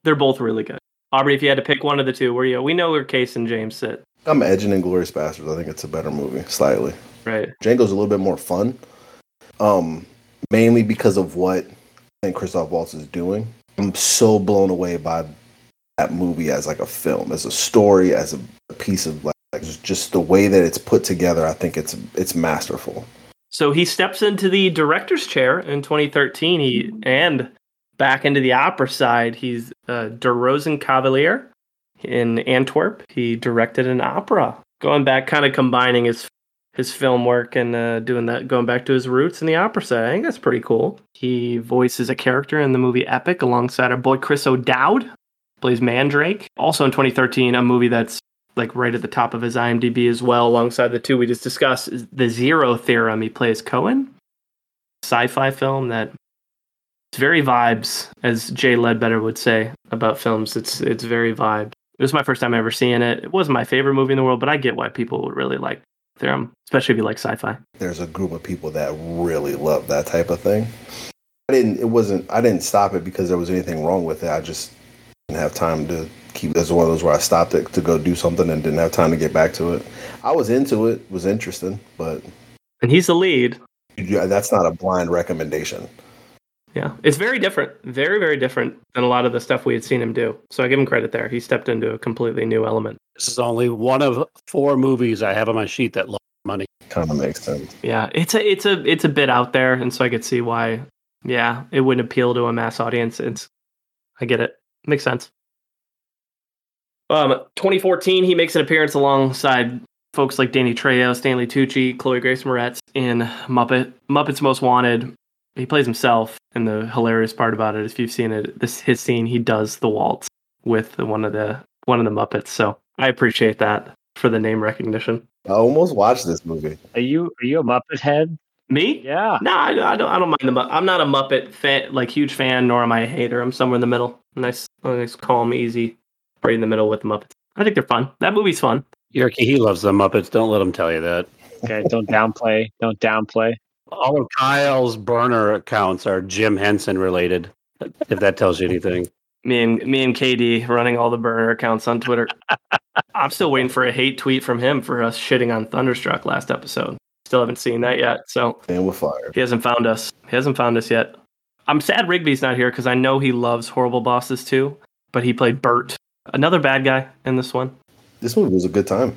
They're both really good. Aubrey, if you had to pick one of the two, where you? We know where Case and James sit, I'm edging Inglourious Basterds. I think it's a better movie, slightly. right? Django's a little bit more fun, um, mainly because of what I think Christoph Waltz is doing. I'm so blown away by that movie as like a film, as a story, as a, a piece of like, like just- just the way that it's put together. I think it's it's masterful. So he steps into the director's chair in 2013. He and back into the opera side. He's uh, Der Rosenkavalier in Antwerp. He directed an opera, going back, kind of combining his his film work and uh, doing that, going back to his roots in the opera side. I think that's pretty cool. He voices a character in the movie Epic alongside our boy Chris O'Dowd, plays Mandrake. Also in 2013, a movie that's like right at the top of his IMDb as well, alongside the two we just discussed, is The Zero Theorem. He plays Qohen, sci-fi film that it's very vibes, as Jay Ledbetter would say about films. It's it's very vibes. It was my first time ever seeing it. It wasn't my favorite movie in the world, but I get why people would really like Theorem, especially if you like sci-fi. There's a group of people that really love that type of thing. I didn't. It wasn't. I didn't stop it because there was anything wrong with it. I just didn't have time to keep. That's one of those where I stopped it to go do something and didn't have time to get back to it. I was into it. Was interesting, but And he's the lead. yeah, that's not a blind recommendation. Yeah, it's very different, very very different than a lot of the stuff we had seen him do. So I give him credit there. He stepped into a completely new element. This is only one of four movies I have on my sheet that lost money. Kind of makes sense. Yeah, it's a it's a it's a bit out there, and so I could see why. Yeah, it wouldn't appeal to a mass audience. It's I get it. Makes sense. Um, 2014, he makes an appearance alongside folks like Danny Trejo, Stanley Tucci, Chloe Grace Moretz in Muppet Muppets Most Wanted. He plays himself, and the hilarious part about it, if you've seen it, this his scene, he does the waltz with the, one of the one of the Muppets. So I appreciate that for the name recognition. I almost watched this movie. Are you are you a Muppet head? Me? Yeah. No, I, I don't. I don't mind the. Mu- I'm not a Muppet fan, like huge fan, nor am I a hater. I'm somewhere in the middle. Nice, nice, calm, easy, right in the middle with the Muppets. I think they're fun. That movie's fun. Yerky, he loves the Muppets. Don't let him tell you that. Okay, don't downplay. Don't downplay. All of Kyle's burner accounts are Jim Henson related. If that tells you anything. Me and me and KD running all the burner accounts on Twitter. I'm still waiting for a hate tweet from him for us shitting on Thunderstruck last episode. Still haven't seen that yet. So And with fire. he hasn't found us. He hasn't found us yet. I'm sad Rigby's not here because I know he loves horrible bosses too. But he played Bert, another bad guy in this one. This movie was a good time.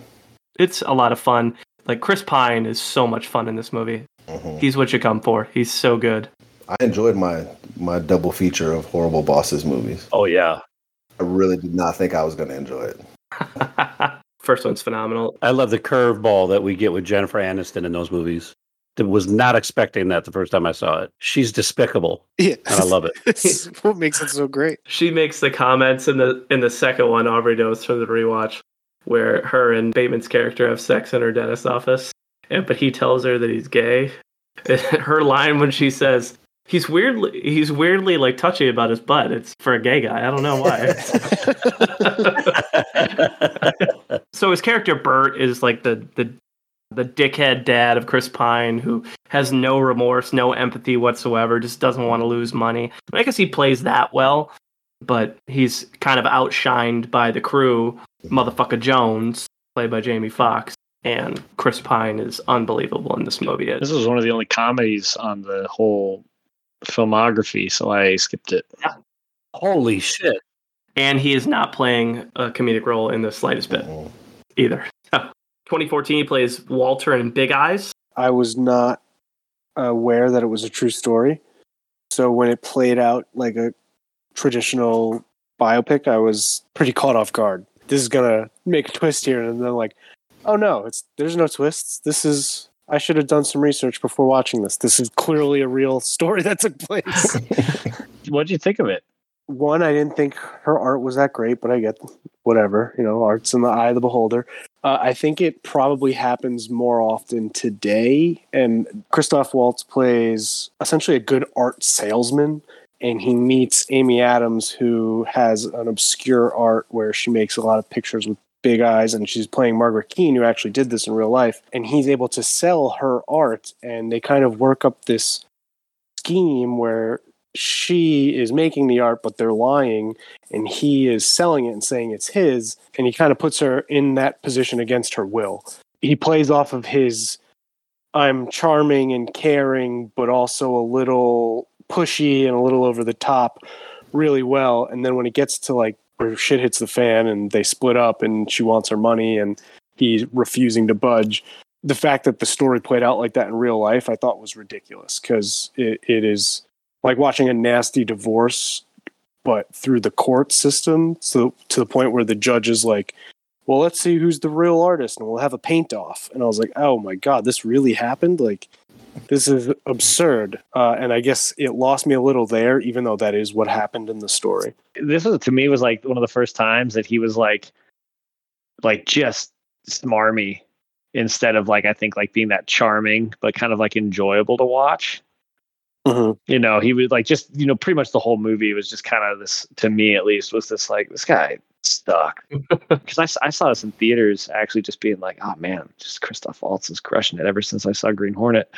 it's a lot of fun. Like Chris Pine is so much fun in this movie. Mhm. He's what you come for. He's so good. I enjoyed my my double feature of horrible bosses movies. Oh yeah. I really did not think I was going to enjoy it. First one's phenomenal. I love the curveball that we get with Jennifer Aniston in those movies. I was not expecting that the first time I saw it. She's despicable, Yeah, and I love it. It's what makes it so great. She makes the comments in the in the second one. Aubrey knows from the rewatch, where her and Bateman's character have sex in her dentist office, and but he tells her that he's gay. her line when she says he's weirdly he's weirdly like touchy about his butt. It's for a gay guy. I don't know why. so his character Bert is like the the the dickhead dad of Chris Pine who has no remorse, no empathy whatsoever, just doesn't want to lose money. I guess he plays that well, but he's kind of outshined by the crew, motherfucker Jones, played by Jamie Foxx, and Chris Pine is unbelievable in this movie. This is one of the only comedies on the whole filmography, so I skipped it. Holy shit! And he is not playing a comedic role in the slightest bit Mhm. either. 2014, he plays Walter in Big Eyes. I was not aware that it was a true story. So when it played out like a traditional biopic, I was pretty caught off guard. This is gonna make a twist here, and then like, oh no, it's there's no twists. This is I should have done some research before watching this. This is clearly a real story that took place. What would you think of it? One, I didn't think her art was that great, but I get whatever. You know, art's in the eye of the beholder. Uh, I think it probably happens more often today. And Christoph Waltz plays essentially a good art salesman. And he meets Amy Adams, who has an obscure art where she makes a lot of pictures with big eyes. And she's playing Margaret Keane, who actually did this in real life. And he's able to sell her art. And they kind of work up this scheme where she is making the art, but they're lying, and he is selling it and saying it's his, and he kind of puts her in that position against her will. He plays off of his I'm charming and caring, but also a little pushy and a little over the top really well. And then when it gets to like where shit hits the fan and they split up and she wants her money and he's refusing to budge, the fact that the story played out like that in real life, I thought was ridiculous because it, it is like watching a nasty divorce, but through the court system. So to the point where the judge is like, well, let's see who's the real artist and we'll have a paint off. And I was like, oh my God, this really happened? Like, this is absurd. Uh, and I guess it lost me a little there, even though that is what happened in the story. This was to me was like one of the first times that he was like, like just smarmy instead of like I think like being that charming but kind of like enjoyable to watch. Mm-hmm. You know, he was like just you know pretty much the whole movie was just kind of this to me at least was this like this guy stuck because I, I saw this in theaters actually just being like oh man just Christoph Waltz is crushing it ever since I saw Green Hornet.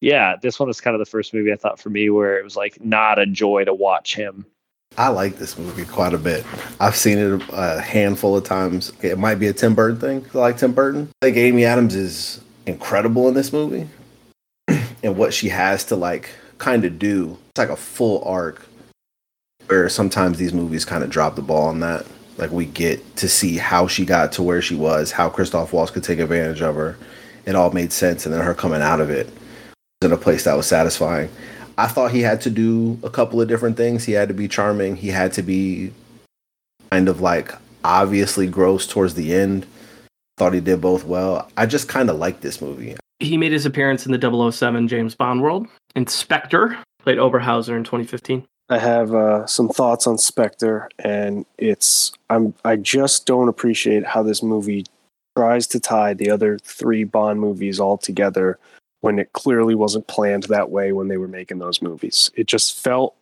Yeah, this one was kind of the first movie I thought for me where it was like not a joy to watch him. I like this movie quite a bit. I've seen it a handful of times. It might be a Tim Burton thing. I like Tim Burton. I think Amy Adams is incredible in this movie and what she has to like kind of do. It's like a full arc where sometimes these movies kind of drop the ball on that. Like we get to see how she got to where she was, how Christoph Waltz could take advantage of her. It all made sense, and then her coming out of it in a place that was satisfying. I thought he had to do a couple of different things. He had to be charming. He had to be kind of like obviously gross towards the end. Thought he did both well. I just kind of like this movie. He made his appearance in the 007 James Bond world. In Spectre played Oberhauser in 2015. I have uh, some thoughts on Spectre, and it's I'm I just don't appreciate how this movie tries to tie the other three Bond movies all together when it clearly wasn't planned that way when they were making those movies. It just felt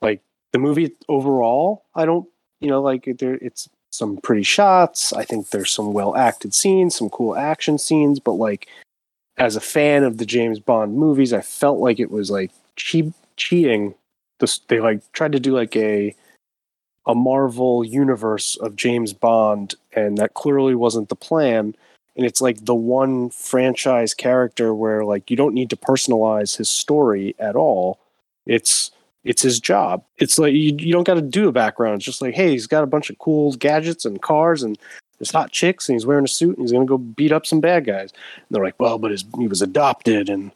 like the movie overall. I don't, you know, like there it's some pretty shots. I think there's some well acted scenes, some cool action scenes, but like as a fan of the James Bond movies, I felt like it was like cheap cheating. They like tried to do like a a Marvel universe of James Bond, and that clearly wasn't the plan. And it's like the one franchise character where like you don't need to personalize his story at all. It's it's his job. It's like you, you don't got to do a background. It's just like, hey, he's got a bunch of cool gadgets and cars and there's hot chicks and he's wearing a suit and he's going to go beat up some bad guys. And they're like, well, but his, he was adopted and,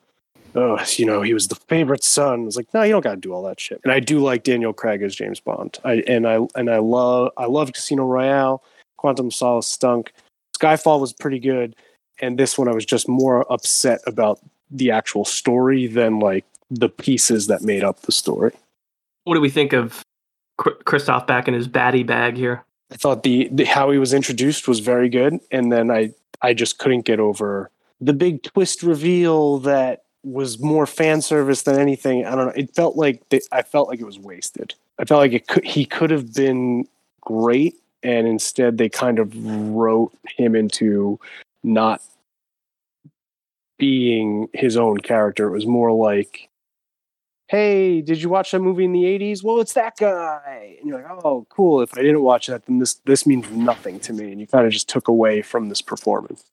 oh, you know, he was the favorite son. It's like, no, you don't got to do all that shit. And I do like Daniel Craig as James Bond. I, and I, and I love, I love Casino Royale. Quantum Solace stunk. Skyfall was pretty good. And this one, I was just more upset about the actual story than like the pieces that made up the story. What do we think of Christoph back in his baddie bag here? I thought the, the how he was introduced was very good, and then I I just couldn't get over the big twist reveal that was more fan service than anything. I don't know. It felt like I felt like it was wasted. I felt like it could he could have been great, and instead they kind of wrote him into not being his own character. It was more like hey, did you watch that movie in the 80s? Well, it's that guy. And you're like, oh, cool. If I didn't watch that, then this, this means nothing to me. And you kind of just took away from this performance.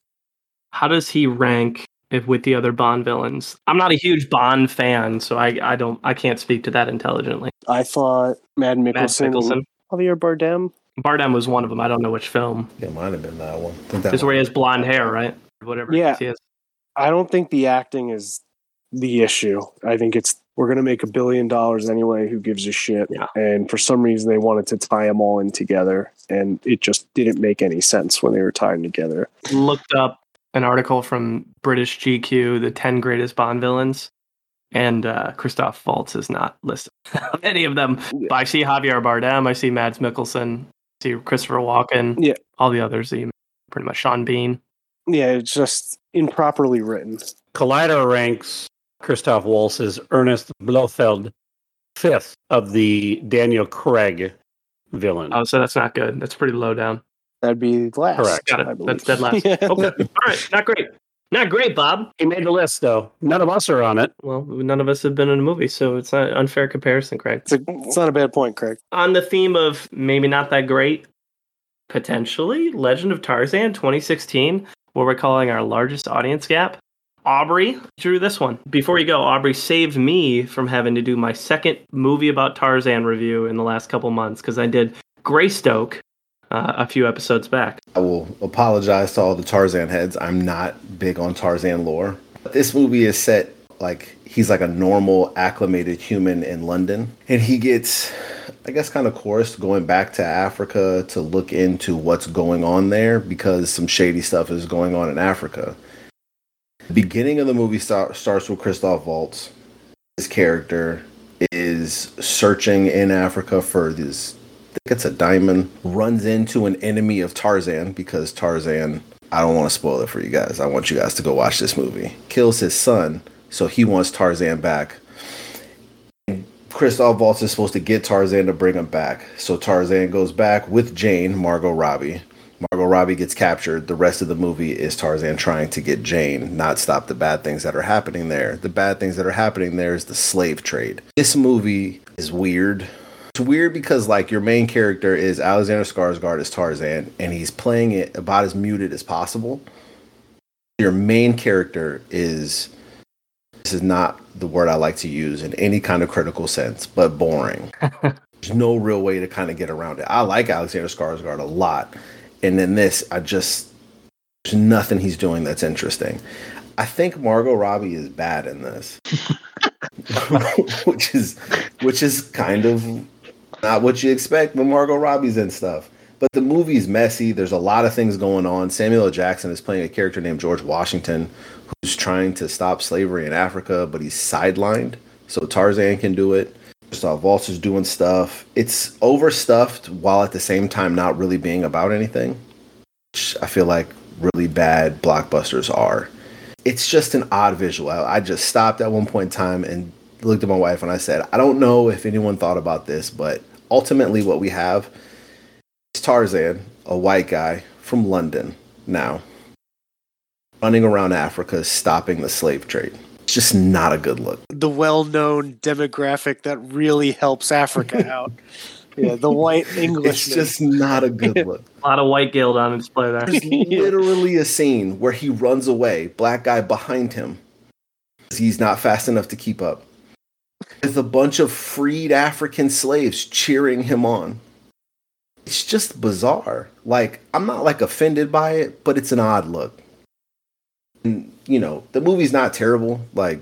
How does he rank if with the other Bond villains? I'm not a huge Bond fan, so I, I don't I can't speak to that intelligently. I thought Mad Mikkelsen, Matt Mikkelsen. Javier Bardem. Bardem was one of them. I don't know which film. It might have been that one. That This is where he has blonde hair, right? Whatever. Yeah. He has. I don't think the acting is the issue. I think it's we're going to make a billion dollars anyway. Who gives a shit? Yeah. And for some reason, they wanted to tie them all in together, and it just didn't make any sense when they were tied together. Looked up an article from British GQ, the 10 greatest Bond villains. and uh, Christoph Waltz is not listed any of them. But I see Javier Bardem, I see Mads Mikkelsen, I see Christopher Walken. Yeah. all the others, see pretty much Sean Bean. Yeah, it's just improperly written. Collider ranks Christoph Waltz as Ernest Blofeld fifth of the Daniel Craig villain. Oh, so that's not good. That's pretty low down. That'd be last. Correct. Got it. believe. That's dead last. Yeah. Okay. All right. Not great. Not great, Bob. he made the list though. None of us are on it. Well, none of us have been in a movie, so it's not an unfair comparison, Craig. It's, a, it's not a bad point, Craig. On the theme of maybe not that great, potentially Legend of Tarzan 2016, what we're calling our largest audience gap. Aubrey drew this one. Before you go, Aubrey saved me from having to do my second movie about Tarzan review in the last couple months because I did Greystoke uh, a few episodes back. I will apologize to all the Tarzan heads. I'm not big on Tarzan lore. This movie is set like he's like a normal, acclimated human in London. And he gets, I guess, kind of coerced going back to Africa to look into what's going on there because some shady stuff is going on in Africa. Beginning of the movie start, starts with Christoph Waltz. His character is searching in Africa for this I think it's a diamond, runs into an enemy of Tarzan because Tarzan, I don't want to spoil it for you guys. I want you guys to go watch this movie. Kills his son, so he wants Tarzan back. Christoph Waltz is supposed to get Tarzan to bring him back. So Tarzan goes back with Jane, Margot Robbie. Margot Robbie gets captured. The rest of the movie is Tarzan trying to get Jane, not stop the bad things that are happening there. The bad things that are happening there is the slave trade. This movie is weird. It's weird because like your main character is Alexander Skarsgård as Tarzan, and he's playing it about as muted as possible. Your main character is this is not the word I like to use in any kind of critical sense, but boring. There's no real way to kind of get around it. I like Alexander Skarsgård a lot, and in this, I just there's nothing he's doing that's interesting. I think Margot Robbie is bad in this, which is which is kind of not what you expect when Margot Robbie's in stuff. But the movie's messy. There's a lot of things going on. Samuel L. Jackson is playing a character named George Washington who's trying to stop slavery in Africa, but he's sidelined. So Tarzan can do it. Christoph Waltz is doing stuff. It's overstuffed while at the same time not really being about anything. Which I feel like really bad blockbusters are. It's just an odd visual. I I just stopped at one point in time and looked at my wife and I said, I don't know if anyone thought about this, but ultimately what we have is Tarzan, a white guy from London now, running around Africa stopping the slave trade. It's just not a good look. The well-known demographic that really helps Africa out. Yeah, the white English. It's just not a good look. A lot of white guild on display there. There's literally a scene where he runs away, black guy behind him. He's not fast enough to keep up. With a bunch of freed African slaves cheering him on. It's just bizarre. Like, I'm not like offended by it, but it's an odd look. And, you know, the movie's not terrible. Like,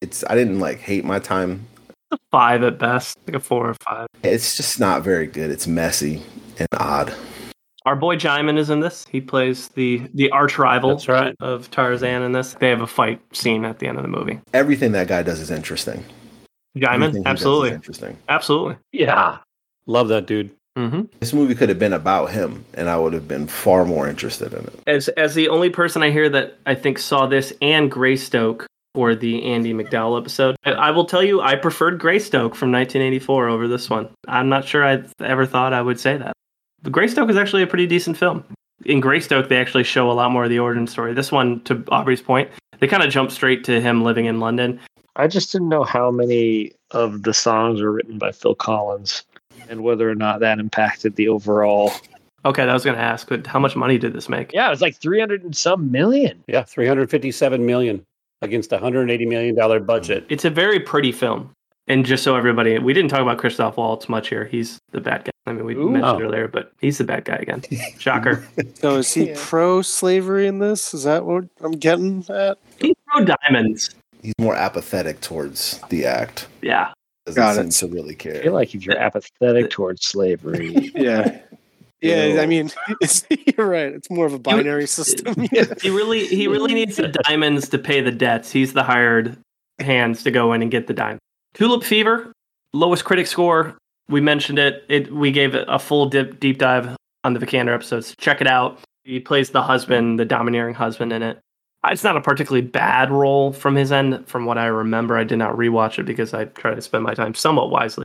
it's, I didn't like hate my time. A Five at best, like a four or five. It's just not very good. It's messy and odd. Our boy Djimon is in this. He plays the the arch rival right. of Tarzan in this. They have a fight scene at the end of the movie. Everything that guy does is interesting. Everything Djimon, he does is absolutely, interesting. absolutely. Yeah. Love that dude. Hmm This movie could have been about him, and I would have been far more interested in it. As as the only person I hear that I think saw this and Greystoke for the Andie MacDowell episode, I, I will tell you I preferred Greystoke from 1984 over this one. I'm not sure I ever thought I would say that. But Greystoke is actually a pretty decent film. In Greystoke, they actually show a lot more of the origin story. This one, to Aubrey's point, they kind of jump straight to him living in London. I just didn't know how many of the songs were written by Phil Collins and whether or not that impacted the overall. Okay, that was going to ask, but how much money did this make? Yeah, it was like 300 and some million. Yeah, 357 million against a 180 million dollar budget. It's a very pretty film. And just so everybody, we didn't talk about Christoph Waltz much here. He's the bad guy. I mean, we Ooh. mentioned Oh. earlier, but he's the bad guy again. Shocker. So is he Yeah. pro-slavery in this? Is that what I'm getting at? He throw diamonds. He's more apathetic towards the act. Yeah. Doesn't Got seem it. to really I care. feel like if you're apathetic towards slavery, Yeah. Yeah, Ew. I mean, it's, you're right. It's more of a binary system. He really, he really needs the diamonds to pay the debts. He's the hired hands to go in and get the dime. Tulip Fever, lowest critic score. We mentioned it. It we gave it a full dip, deep dive on the Vikander episodes. Check it out. He plays the husband, the domineering husband in it. It's not a particularly bad role from his end, from what I remember. I did not rewatch it because I try to spend my time somewhat wisely.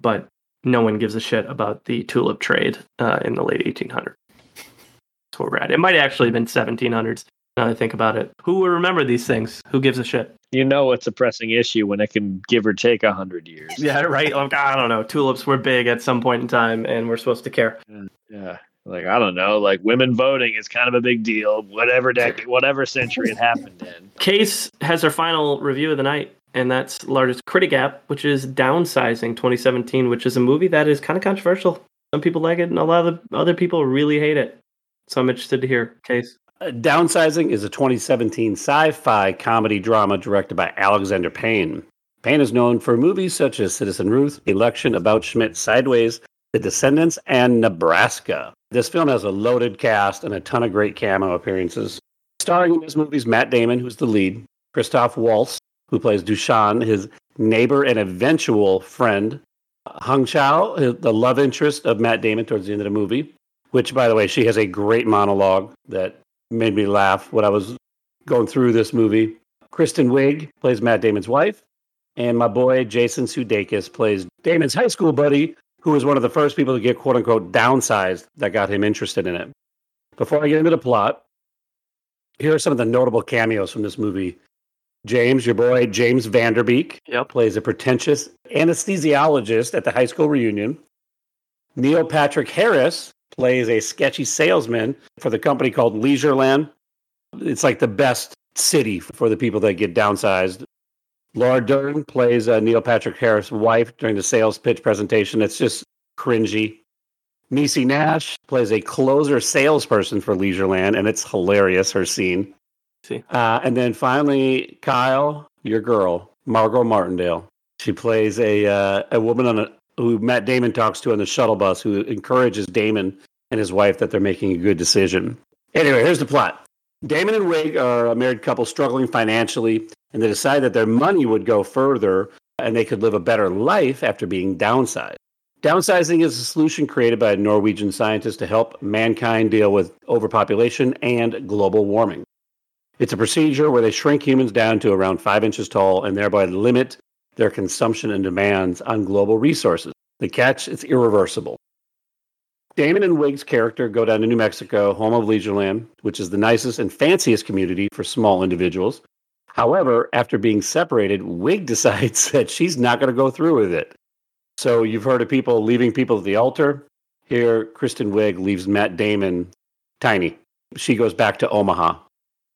But no one gives a shit about the tulip trade uh, in the late 1800s. That's where we're at. It might actually have been 1700s. Now that I think about it, who will remember these things? Who gives a shit? You know it's a pressing issue when it can give or take a hundred years. Yeah, right. Like I don't know. Tulips were big at some point in time, and we're supposed to care. Yeah. Like I don't know, like women voting is kind of a big deal. Whatever decade, whatever century it happened in. Case has her final review of the night, and that's largest critic gap, which is Downsizing 2017, which is a movie that is kind of controversial. Some people like it, and a lot of other people really hate it. So I'm interested to hear Case. Uh, Downsizing is a 2017 sci fi comedy drama directed by Alexander Payne. Payne is known for movies such as Citizen Ruth, Election, About Schmidt, Sideways, The Descendants, and Nebraska. This film has a loaded cast and a ton of great cameo appearances. Starring in this movie is Matt Damon, who's the lead, Christoph Waltz, who plays Dushan, his neighbor and eventual friend, Hong Chau, the love interest of Matt Damon towards the end of the movie, which, by the way, she has a great monologue that made me laugh when I was going through this movie. Kristen Wiig plays Matt Damon's wife, and my boy Jason Sudeikis plays Damon's high school buddy, who was one of the first people to get quote unquote downsized that got him interested in it. Before I get into the plot, here are some of the notable cameos from this movie. James, your boy James Van Der Beek, Yep. plays a pretentious anesthesiologist at the high school reunion. Neil Patrick Harris plays a sketchy salesman for the company called Leisureland. It's like the best city for the people that get downsized. Laura Dern plays uh, Neil Patrick Harris' wife during the sales pitch presentation. It's just cringy. Niecy Nash plays a closer salesperson for Leisureland, and it's hilarious, her scene. See. Uh, and then finally, Kyle, your girl, Margot Martindale. She plays a uh, a woman on a who Matt Damon talks to on the shuttle bus, who encourages Damon and his wife that they're making a good decision. Anyway, here's the plot. Damon and Wiig are a married couple struggling financially, and they decide that their money would go further and they could live a better life after being downsized. Downsizing is a solution created by a Norwegian scientist to help mankind deal with overpopulation and global warming. It's a procedure where they shrink humans down to around five inches tall and thereby limit their consumption and demands on global resources. The catch is irreversible. Damon and Wiig's character go down to New Mexico, home of Leisureland, which is the nicest and fanciest community for small individuals. However, after being separated, Wiig decides that she's not going to go through with it. So you've heard of people leaving people at the altar. Here, Kristen Wiig leaves Matt Damon tiny. She goes back to Omaha.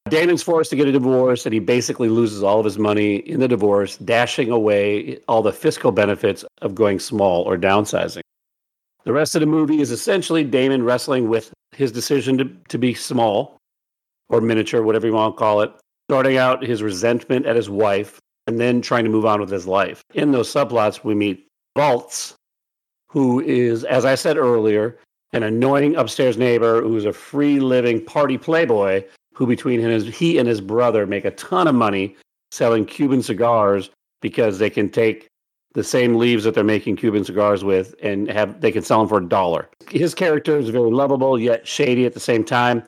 Damon's forced to get a divorce, and he basically loses all of his money in the divorce, dashing away all the fiscal benefits of going small or downsizing. The rest of the movie is essentially Damon wrestling with his decision to, to be small or miniature, whatever you want to call it, starting out his resentment at his wife, and then trying to move on with his life. In those subplots, we meet Waltz, who is, as I said earlier, an annoying upstairs neighbor who's a free living party playboy who between his, he and his brother make a ton of money selling Cuban cigars because they can take the same leaves that they're making Cuban cigars with and have they can sell them for a dollar. His character is very lovable yet shady at the same time.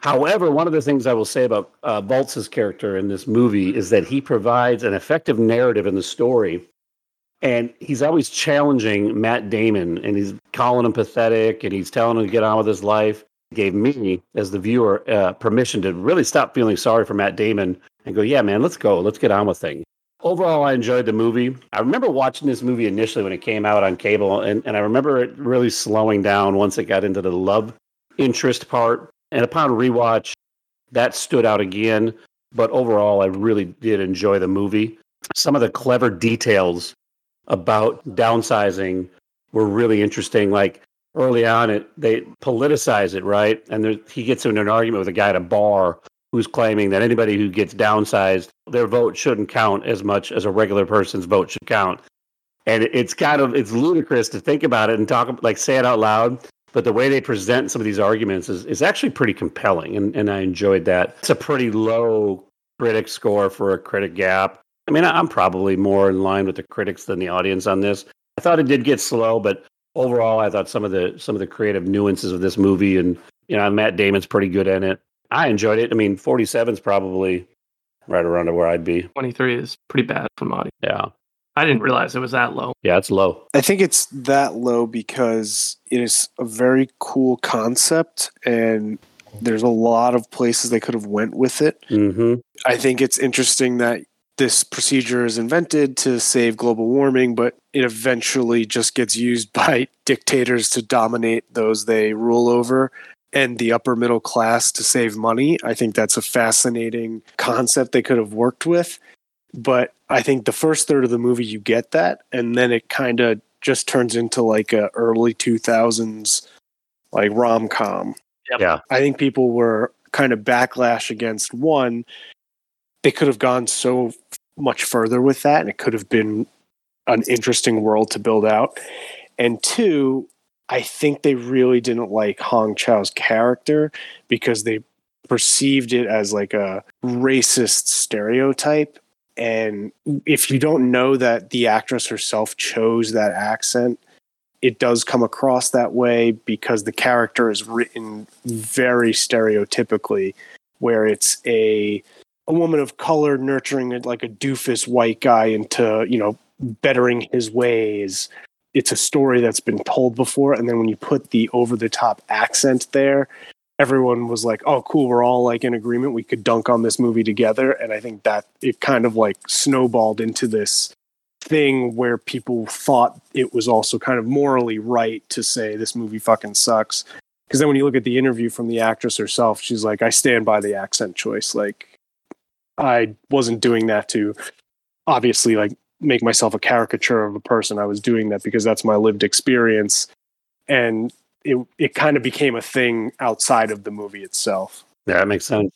However, one of the things I will say about uh, character in this movie is that he provides an effective narrative in the story, and he's always challenging Matt Damon, and he's calling him pathetic, and he's telling him to get on with his life. Gave me, as the viewer, uh, permission to really stop feeling sorry for Matt Damon and go, "Yeah, man, let's go, let's get on with things." Overall, I enjoyed the movie. I remember watching this movie initially when it came out on cable, and, and I remember it really slowing down once it got into the love interest part. And upon rewatch, that stood out again. But overall, I really did enjoy the movie. Some of the clever details about downsizing were really interesting. Like early on, it they politicize it, right? And there, he gets into an argument with a guy at a bar who's claiming that anybody who gets downsized, their vote shouldn't count as much as a regular person's vote should count. And it's kind of it's ludicrous to think about it and talk like say it out loud. But the way they present some of these arguments is, is actually pretty compelling, and, and I enjoyed that. It's a pretty low critic score for a critic gap. I mean, I'm probably more in line with the critics than the audience on this. I thought it did get slow, but overall, I thought some of the some of the creative nuances of this movie, and you know, Matt Damon's pretty good in it. I enjoyed it. I mean, 47 is probably right around where I'd be. 23 is pretty bad from audience. Yeah, I didn't realize it was that low. yeah, it's low. I think it's that low because it is a very cool concept and there's a lot of places they could have went with it. hmm I think it's interesting that this procedure is invented to save global warming, but it eventually just gets used by dictators to dominate those they rule over and the upper middle class to save money. I think that's a fascinating concept they could have worked with. But I think the first third of the movie you get that, and then it kind of just turns into like a early 2000s like rom-com. Yep. Yeah. I think people were kind of backlash against one. They could have gone so much further with that, and it could have been an interesting world to build out. And two, I think they really didn't like Hong Chau's character because they perceived it as like a racist stereotype. And if you don't know that the actress herself chose that accent, it does come across that way because the character is written very stereotypically, where it's a a woman of color nurturing like a doofus white guy into you know bettering his ways. It's a story that's been told before, and then when you put the over the top accent there, everyone was like, "Oh, cool, we're all like in agreement. We could dunk on this movie together." And I think that it kind of like snowballed into this thing where people thought it was also kind of morally right to say this movie fucking sucks. Because then when you look at the interview from the actress herself, she's like, "I stand by the accent choice. Like, I wasn't doing that to obviously like make myself a caricature of a person. I was doing that because that's my lived experience." And it it kind of became a thing outside of the movie itself. Yeah, that makes sense.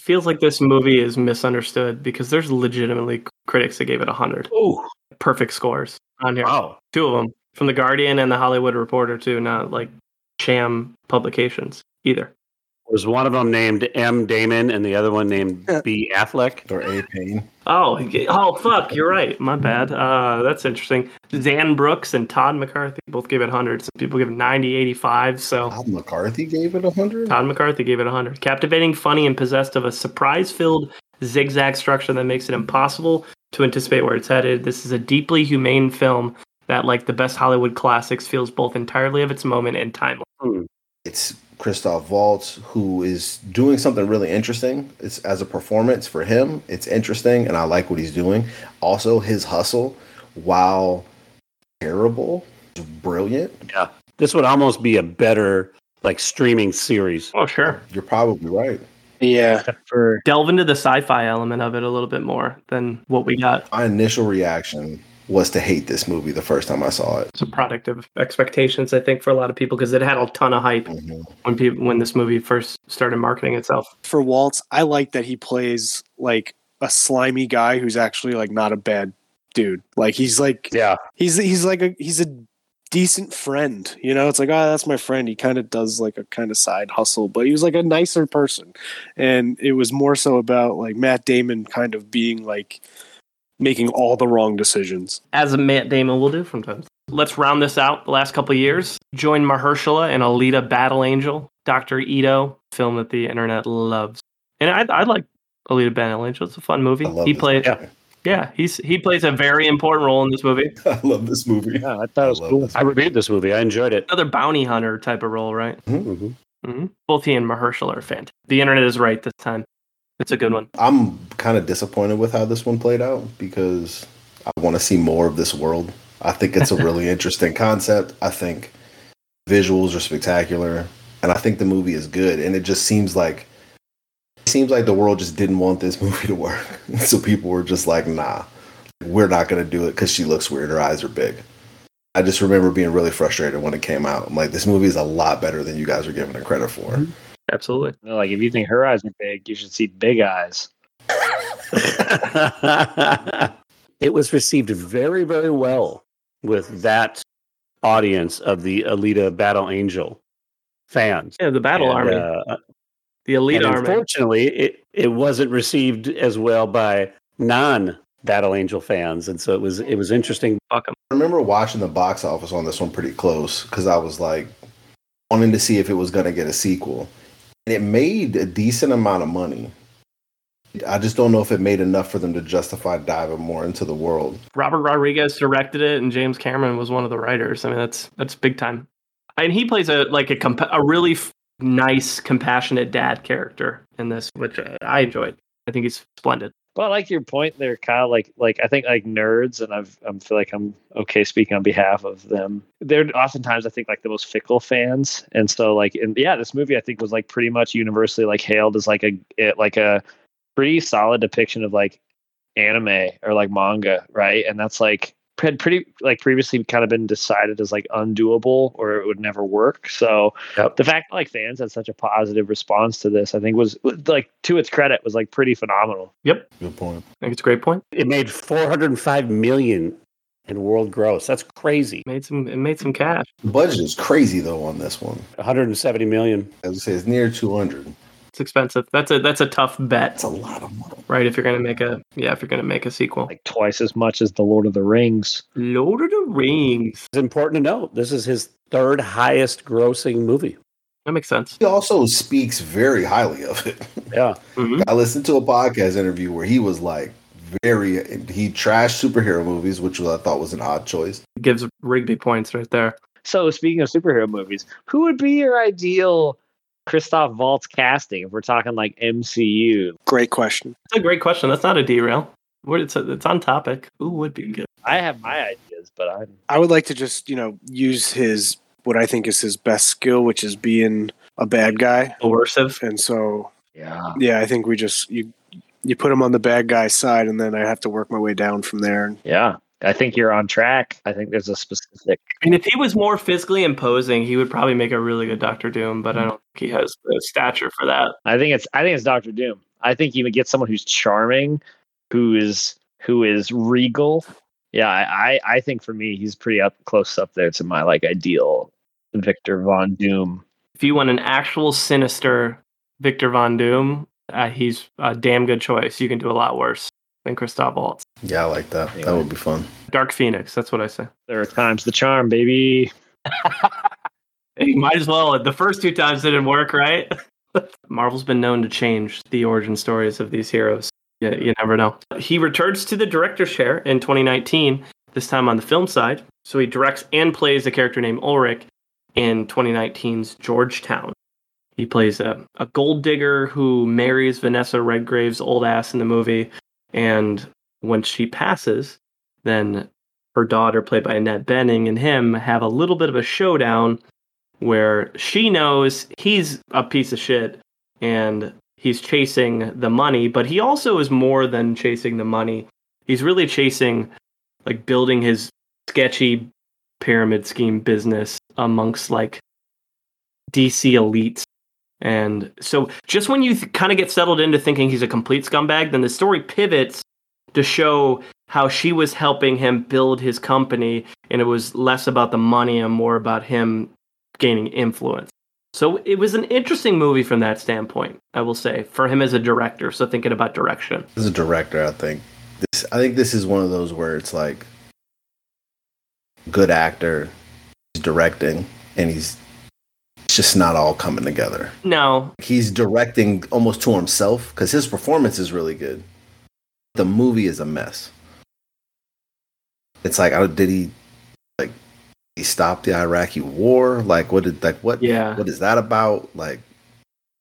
Feels like this movie is misunderstood because there's legitimately critics that gave it 100. Oh, Perfect scores on here. wow. Two of them from The Guardian and The Hollywood Reporter, too, not like sham publications either. Was one of them named M. Damon and the other one named B. Affleck? Or A Payne. Oh, oh, fuck! You're right. My bad. Uh, that's interesting. Xan Brooks and Todd McCarthy both gave it 100. Some people give it 90, 85. So Todd McCarthy gave it a hundred. Todd McCarthy gave it 100. Captivating, funny, and possessed of a surprise-filled zigzag structure that makes it impossible to anticipate where it's headed. This is a deeply humane film that, like the best Hollywood classics, feels both entirely of its moment and timeless. It's Christoph Waltz who is doing something really interesting. It's as a performance for him. It's interesting, and I like what he's doing. Also, his hustle, while terrible, brilliant. Yeah. This would almost be a better like streaming series. Oh, sure. You're probably right. Yeah, for Delve into the sci-fi element of it a little bit more than what we got. My initial reaction was to hate this movie the first time I saw it. It's a product of expectations, I think, for a lot of people because it had a ton of hype Mhm. when people when this movie first started marketing itself. for Waltz, I like that he plays like a slimy guy who's actually like not a bad dude. Like he's like Yeah. he's he's like a he's a decent friend. You know, it's like, oh, that's my friend. He kind of does like a kind of side hustle, but he was like a nicer person. And it was more so about like Matt Damon kind of being like making all the wrong decisions. as a Matt Damon will do from time. to time. Let's round this out. The last couple of years, join Mahershala and Alita Battle Angel, Doctor Ido, film that the internet loves, and I, I like Alita Battle Angel. It's a fun movie. I love He this plays, yeah, he's he plays a very important role in this movie. I love this movie. yeah, I thought it was love cool. I reviewed this movie. I enjoyed it. Another bounty hunter type of role, right? Mhm. hmm Both he and Mahershala are fantastic. The internet is right this time. It's a good one. I'm kind of disappointed with how this one played out because I want to see more of this world. I think it's a really interesting concept. I think visuals are spectacular, and I think the movie is good. And it just seems like it seems like the world just didn't want this movie to work, so people were just like, "Nah, we're not gonna do it because she looks weird. Her eyes are big." I just remember being really frustrated when it came out. I'm like, this movie is a lot better than you guys are giving it credit for. Mm-hmm. Absolutely. You know, Like if you think her eyes are big, you should see big eyes. it was received very, very well with that audience of the Alita Battle Angel fans. Yeah, the battle And, army, uh, the elite and army. unfortunately, it, it wasn't received as well by non Battle Angel fans, and so it was it was interesting. Fuck 'em. I remember watching the box office on this one pretty close because I was like wanting to see if it was going to get a sequel. And it made a decent amount of money. I just don't know if it made enough for them to justify diving more into the world. Robert Rodriguez directed it, and James Cameron was one of the writers. I mean, that's that's big time. And he plays a like a compa- a really f- nice, compassionate dad character in this, which uh, I enjoyed. I think he's splendid. But I like your point there, Kyle. Like, like I think like nerds, and I've I feel like I'm okay speaking on behalf of them. They're oftentimes I think like the most fickle fans, and so like, and yeah, this movie I think was like pretty much universally like hailed as like a it, like a pretty solid depiction of like anime or like manga, right? And that's like had pretty like previously kind of been decided as like undoable or it would never work. So Yep. the fact that like fans had such a positive response to this, I think was like to its credit was like pretty phenomenal. Yep. Good point. I think it's a great point. It made 405 million in world gross. That's crazy. Made some it made some cash. The budget is crazy though on this one. 170 million. As I say, it's near 200. It's expensive. That's a that's a tough bet, It's a lot of money. right? If you're gonna make a yeah, if you're gonna make a sequel. Like twice as much as the Lord of the Rings. Lord of the Rings. It's important to note this is his third highest grossing movie. That makes sense. He also speaks very highly of it. Yeah. Mhm. I listened to a podcast interview where he was like very he trashed superhero movies, which I thought was an odd choice. Gives Rigby points right there. So speaking of superhero movies, who would be your ideal Christoph Waltz casting if we're talking like MCU? Great question. That's a great question. That's not a derail. What it's it's on topic. Who would be good? I have my ideas, but I'm I would like to just, you know, use his what I think is his best skill, which is being a bad guy. Coercive. And so, yeah. yeah, I think we just you you put him on the bad guy side, and then I have to work my way down from there. Yeah. I think you're on track. I think there's a specific And if he was more physically imposing, he would probably make a really good Doctor Doom. But I don't think he has the stature for that. I think it's I think it's Doctor Doom. I think you would get someone who's charming, who is who is regal. Yeah, I, I I think for me he's pretty up close up there to my like ideal Victor Von Doom. If you want an actual sinister Victor Von Doom, uh, he's a damn good choice. You can do a lot worse than Christoph Waltz. Yeah, I like that. That would be fun. Dark Phoenix. That's what I say. There are times the charm, baby. you might as well. The first two times didn't work, right? Marvel's been known to change the origin stories of these heroes. Yeah, you never know. He returns to the director's chair in 2019, this time on the film side. So he directs and plays a character named Ulrich in 2019's Georgetown. He plays a, a gold digger who marries Vanessa Redgrave's old ass in the movie. And when she passes, then her daughter, played by Annette Benning, and him have a little bit of a showdown where she knows he's a piece of shit and he's chasing the money, but he also is more than chasing the money. He's really chasing, like, building his sketchy pyramid scheme business amongst, like, DC elites. And so, just when you th- kind of get settled into thinking he's a complete scumbag, then the story pivots to show how she was helping him build his company, and it was less about the money and more about him gaining influence. So it was an interesting movie from that standpoint, I will say, for him as a director. So thinking about direction. As a director, I think this. I think this is one of those where it's like good actor, he's directing, and he's just not all coming together. No, He's directing almost to himself because his performance is really good. The movie is a mess. It's like, did he like he stop the Iraqi war? Like, what did like what? Yeah. what is that about? Like,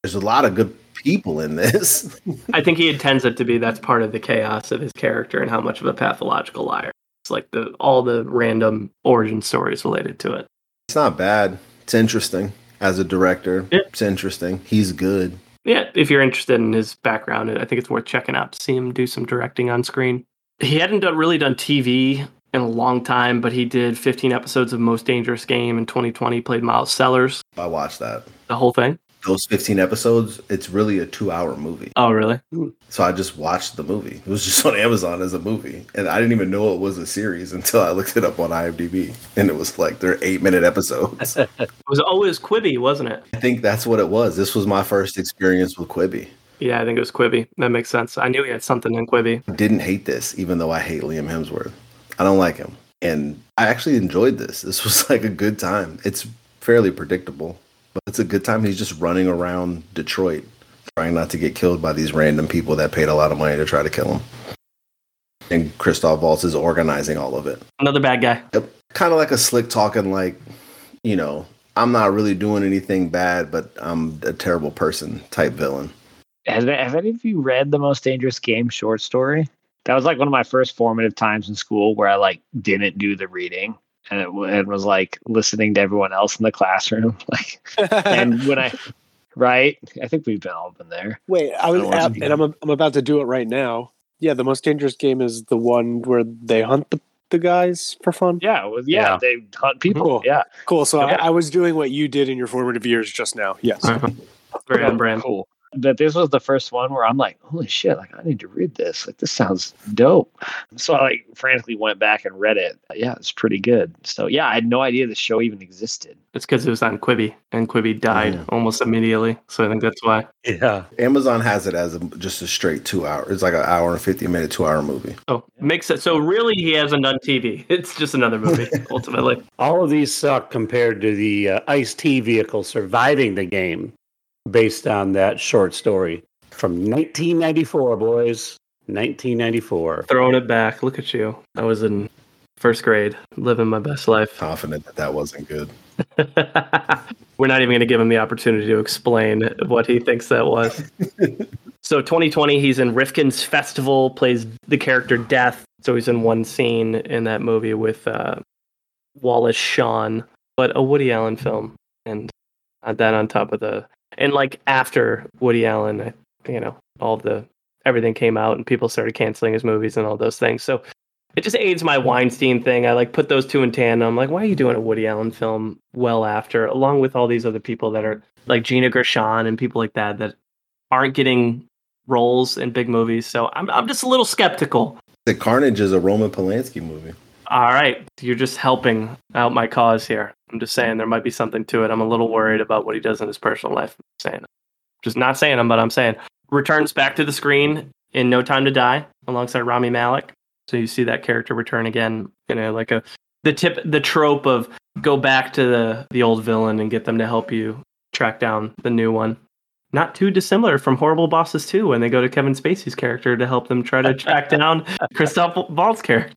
there's a lot of good people in this. I think he intends it to be that's part of the chaos of his character and how much of a pathological liar. It's like the all the random origin stories related to it. It's not bad. It's interesting as a director. Yeah. It's interesting. He's good. Yeah, if you're interested in his background, I think it's worth checking out to see him do some directing on screen. He hadn't done, really done TV in a long time, but he did 15 episodes of Most Dangerous Game in 2020. Played Miles Sellers, I watched that. the whole thing. Those 15 episodes, it's really a two hour movie. Oh, really? Hmm. So I just watched the movie. It was just on Amazon as a movie. And I didn't even know it was a series until I looked it up on IMDb. And it was like they're eight minute episodes. It was always Quibi, wasn't it? I think that's what it was. This was my first experience with Quibi. Yeah, I think it was Quibi. That makes sense. I knew he had something in Quibi. Didn't hate this, even though I hate Liam Hemsworth. I don't like him. And I actually enjoyed this. This was like a good time. It's fairly predictable, but it's a good time. He's just running around Detroit trying not to get killed by these random people that paid a lot of money to try to kill him. And Christoph Waltz is organizing all of it. Another bad guy. Yep. Kind of like a slick talking, like, you know, I'm not really doing anything bad, but I'm a terrible person type villain. Has, have any of you read the Most Dangerous Game short story? That was like one of my first formative times in school where I like didn't do the reading and it, w- it was like listening to everyone else in the classroom. Like, and when I, right, I think we've been all been there. Wait, I was, I wasn't and I'm I'm about to do it right now. Yeah, the most dangerous game is the one where they hunt the, the guys for fun. Yeah, it was, yeah, Yeah. they hunt people. Cool. Yeah, Cool. So Yeah. I, I was doing what you did in your formative years just now. Yes. Very on brand. Cool. But this was the first one where I'm like, holy shit, like I need to read this. Like this sounds dope. So I like frantically went back and read it. Yeah, it's pretty good. So yeah, I had no idea the show even existed. It's because it was on Quibi, and Quibi died Mm. almost immediately. So I think that's why. Yeah. Amazon has it as a, just a straight two hour. It's like an hour and 50 minute, two hour movie. Oh, makes it. So really, he hasn't done TV. It's just another movie, ultimately. All of these suck compared to the uh, Ice T vehicle surviving the game based on that short story from 1994, boys. 1994. Throwing it back. Look at you. I was in first grade, living my best life. Confident that that wasn't good. We're not even going to give him the opportunity to explain what he thinks that was. so 2020, he's in Rifkin's Festival, plays the character Death. So he's in one scene in that movie with uh, Wallace Shawn, but a Woody Allen film, and that on top of the and like after Woody Allen, I- you know, all the everything came out and people started canceling his movies and all those things. So it just aids my Weinstein thing. I like put those two in tandem. I'm like, why are you doing a Woody Allen film well after, along with all these other people that are like Gina Gershon and people like that that aren't getting roles in big movies. So I'm I'm just a little skeptical. The Carnage is a Roman Polanski movie. All right, you're just helping out my cause here. I'm just saying there might be something to it. I'm a little worried about what he does in his personal life. I'm saying, just not saying him, but I'm saying returns back to the screen in No Time to Die alongside Rami Malek. So you see that character return again, you know, like a the tip, the trope of go back to the the old villain and get them to help you track down the new one. Not too dissimilar from Horrible Bosses 2 when they go to Kevin Spacey's character to help them try to track down Christoph Waltz character.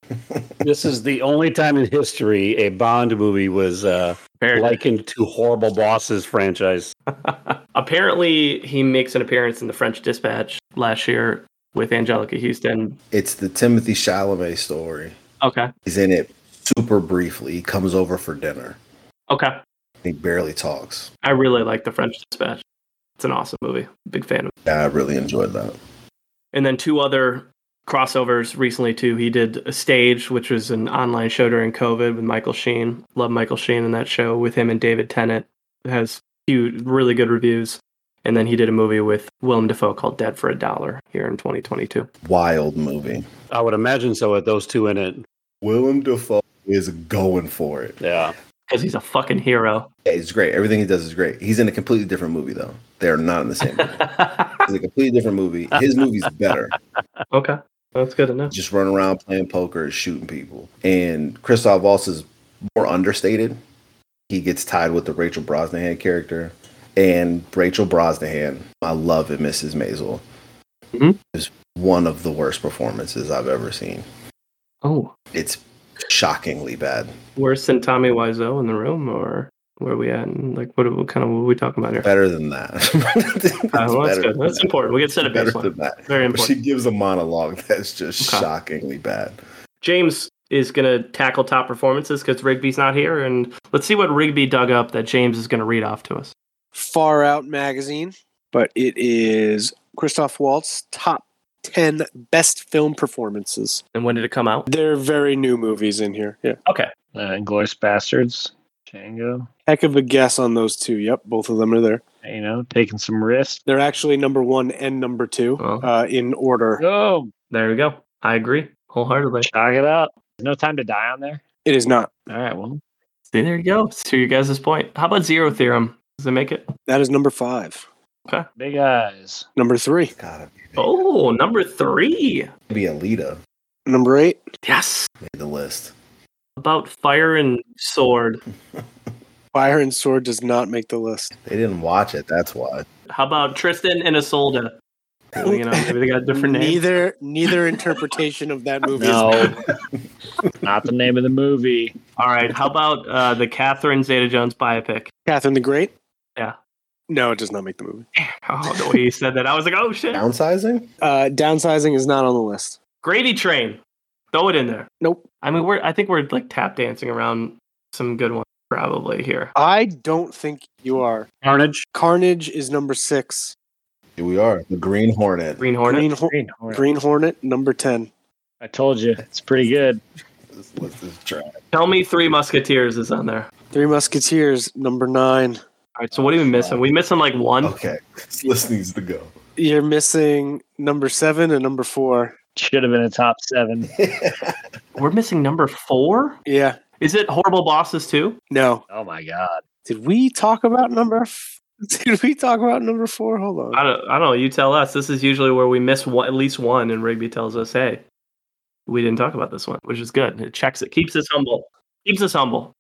This is the only time in history a Bond movie was uh, likened to Horrible Bosses franchise. Apparently, he makes an appearance in the French Dispatch last year with Anjelica Huston. It's the Timothée Chalamet story. Okay. He's in it super briefly. He comes over for dinner. Okay. He barely talks. I really like the French Dispatch. It's an awesome movie. Big fan of it. Yeah, I really enjoyed that. And then two other crossovers recently too. He did a stage, which was an online show during COVID with Michael Sheen. Love Michael Sheen in that show with him and David Tennant. It has huge, really good reviews. And then he did a movie with Willem Dafoe called Dead for a Dollar here in 2022. Wild movie. I would imagine so with those two in it. Willem Dafoe is going for it. Yeah. Because he's a fucking hero. Yeah, he's great. Everything he does is great. He's in a completely different movie though. They're not in the same movie. It's a completely different movie. His movie's better. okay. That's good enough. Just running around playing poker, shooting people. And Christoph Waltz is more understated. He gets tied with the Rachel Brosnahan character. And Rachel Brosnahan, I love it, Mrs. Maisel. Mhm. Is one of the worst performances I've ever seen. Oh, It's shockingly bad. worse than Tommy Wiseau in the room, or where are we at? And like, what, what kind of what are we talking about here? Better than that. It's Uh, well, that's good. That's that. important. We get set a Better baseline. than that. Very But she gives a monologue that's just Okay. shockingly bad. James is going to tackle top performances because Rigby's not here, and let's see what Rigby dug up that James is going to read off to us. Far Out magazine, but it is Christoph Waltz top 10 best film performances. And when did it come out? They're very new movies in here. Yeah. Okay. Uh, Inglourious Basterds, Django. Heck of a guess on those two. Yep, both of them are there. You know, taking some risks. They're actually number one and number two Oh. uh, in order. Oh, There we go. I agree wholeheartedly. chalk it out. No time to die on there. It is not. All right, well, See, there you go. To your guys' point. How about Zero Theorem? Does it make it? That is number five. Okay. Big eyes. Number three. Gotta be, Oh, number three. be Alita Number eight. Yes. made the list. About fire and sword. Fire and Sword does not make the list. They didn't watch it. That's why. How about Tristan and Isolde? You know, maybe they got different names. Neither neither interpretation of that movie No, not the name of the movie. All right. How about uh, the Catherine Zeta Jones biopic? Catherine the Great. Yeah. No, it does not make the movie. Oh, the way you said that, I was like, oh shit. Downsizing? Uh, downsizing is not on the list. Grady Train. Throw it in there. Nope. I mean, we're. I think we're like tap dancing around some good ones probably here. I don't think you are. Carnage. Carnage is number six. Here we are. The Green Hornet. Green Hornet. Green, Hor- Green Hornet. Green Hornet, number 10. I told you, it's pretty good. This list is trash. Tell me, Three Musketeers is on there. Three Musketeers, number nine. All right. So what are we missing? We missing like one. Okay. This list needs to go. You're missing number seven and number four. Should have been a top seven. We're missing number four. Yeah. Is it Horrible Bosses too? No. Oh my god. Did we talk about number? F- Did we talk about number four? Hold on. I don't. I don't know. You tell us. This is usually where we miss one, at least one, and Rigby tells us, "Hey, we didn't talk about this one," which is good. It checks it, keeps us humble, keeps us humble.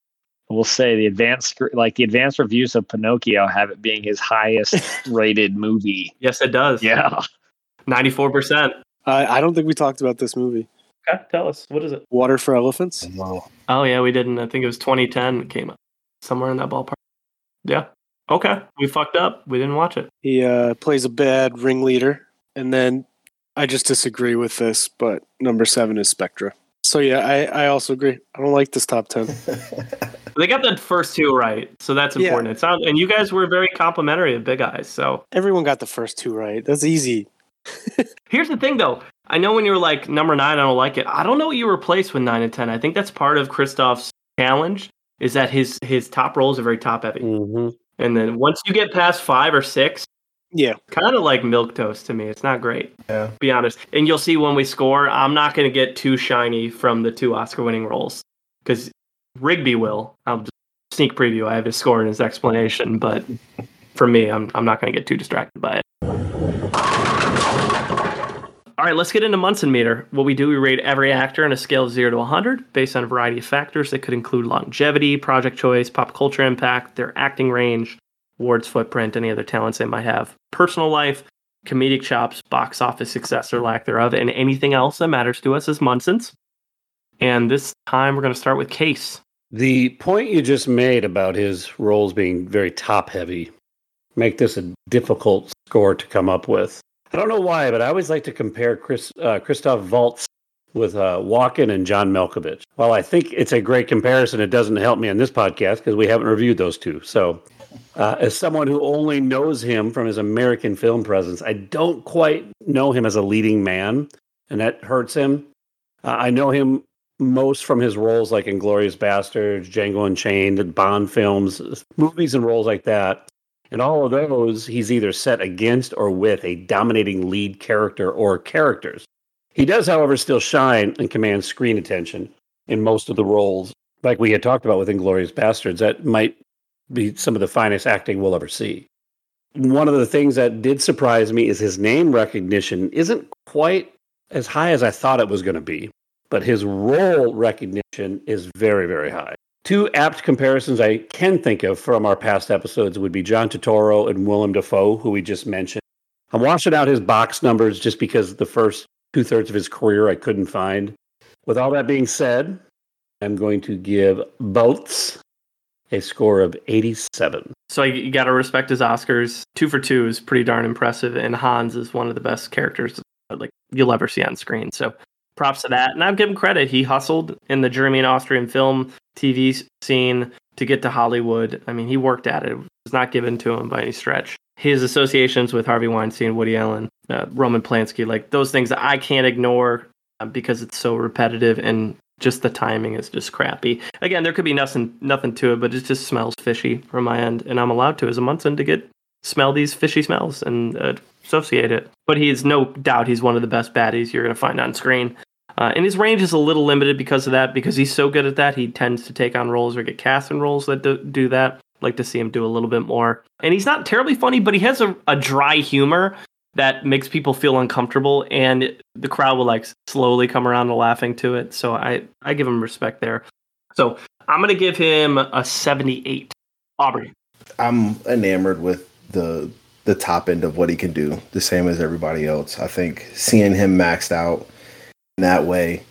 We'll say the advanced, like the advanced reviews of Pinocchio have it being his highest rated movie. Yes, it does. Yeah. ninety-four percent. I I don't think we talked about this movie. Okay, tell us what is it? Water for Elephants. No. Oh yeah, we didn't. I think it was 2010 it came up somewhere in that ballpark. Yeah. Okay, we fucked up. We didn't watch it. He uh, plays a bad ringleader, and then I just disagree with this. But number seven is Spectre. So yeah, I I also agree. I don't like this top ten. They got the first two right, so that's Yeah. important. It sounds, and you guys were very complimentary of Big Eyes. So Everyone got the first two right. That's easy. Here's the thing, though. I know when you were like number nine, I don't like it. I don't know what you replaced with nine and ten. I think that's part of Christoph's challenge. Is that his his top roles are very top heavy, hmm and then once you get past five or six, Yeah. kind of like milk toast to me. It's not great, Yeah. be honest. And you'll see when we score, I'm not going to get too shiny from the two Oscar-winning roles because Rigby will. I'll just sneak preview. I have his score and his explanation, but for me, I'm I'm not going to get too distracted by it. All right, let's get into Munson meter. What we do, we rate every actor on a scale of 0 to 100 based on a variety of factors that could include longevity, project choice, pop culture impact, their acting range, awards footprint, any other talents they might have, personal life, comedic chops, box office success or lack thereof, and anything else that matters to us as Munsons. And this time we're going to start with Case. The point you just made about his roles being very top heavy make this a difficult score to come up with. I don't know why, but I always like to compare Chris uh, Christoph Waltz with uh, Walken and John Malkovich. While I think it's a great comparison, it doesn't help me on this podcast because we haven't reviewed those two. So, uh, as someone who only knows him from his American film presence, I don't quite know him as a leading man, and that hurts him. Uh, I know him most from his roles like Inglourious Basterds, Django Unchained, Bond films, movies and roles like that. In all of those, he's either set against or with a dominating lead character or characters. He does, however, still shine and command screen attention in most of the roles. Like we had talked about with Inglourious Basterds, that might be some of the finest acting we'll ever see. One of the things that did surprise me is his name recognition isn't quite as high as I thought it was going to be but his role recognition is very, very high. Two apt comparisons I can think of from our past episodes would be John Turturro and Willem Dafoe, who we just mentioned. I'm washing out his box numbers just because the first two thirds of his career I couldn't find. With all that being said, I'm going to give Boats a score of 87. So you, got to respect his Oscars. Two for two is pretty darn impressive, and Hans is one of the best characters like you'll ever see on screen. So props to that. And I'll give him credit. He hustled in the German Austrian film TV scene to get to Hollywood. I mean, he worked at it. It was not given to him by any stretch. His associations with Harvey Weinstein, Woody Allen, uh, Roman Polanski, like those things I can't ignore uh, because it's so repetitive and just the timing is just crappy. Again, there could be nothing nothing to it, but it just smells fishy from my end, and I'm allowed to as a Munson to get smell these fishy smells and uh, associate it. But he's no doubt he's one of the best baddies you're going to find on screen. Uh, and his range is a little limited because of that, because he's so good at that. He tends to take on roles or get cast in roles that do, do that. like to see him do a little bit more. And he's not terribly funny, but he has a, a dry humor that makes people feel uncomfortable and the crowd will like slowly come around to laughing to it. So I, I give him respect there. So I'm gonna give him a 78. Aubrey. I'm enamored with the the top end of what he can do, the same as everybody else. I think seeing him maxed out in that way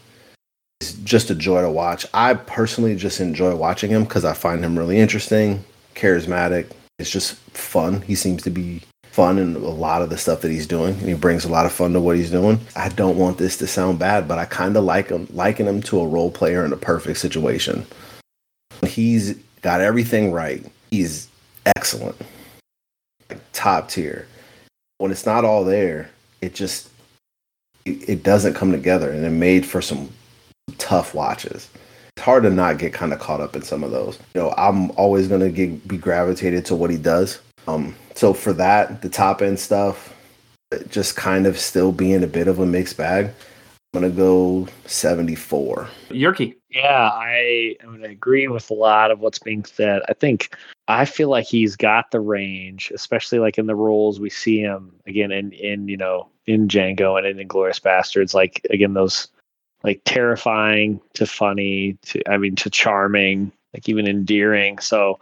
is just a joy to watch. I personally just enjoy watching him because I find him really interesting, charismatic. It's just fun. He seems to be fun in a lot of the stuff that he's doing, and he brings a lot of fun to what he's doing. I don't want this to sound bad, but I kind of like him, liken him to a role player in a perfect situation. He's got everything right. He's excellent, top tier. When it's not all there, it just it, doesn't come together, and it made for some tough watches. It's hard to not get kind of caught up in some of those. You know, I'm always gonna be gravitated to what he does. Um, so for that, the top end stuff, just kind of still being a bit of a mixed bag. I'm gonna go 74. Yerky. Yeah, I am going to agree with a lot of what's being said. I think I feel like he's got the range, especially like in the roles we see him again in in you know in Django and in Inglourious Basterds. Like again, those like terrifying to funny to I mean to charming, like even endearing. So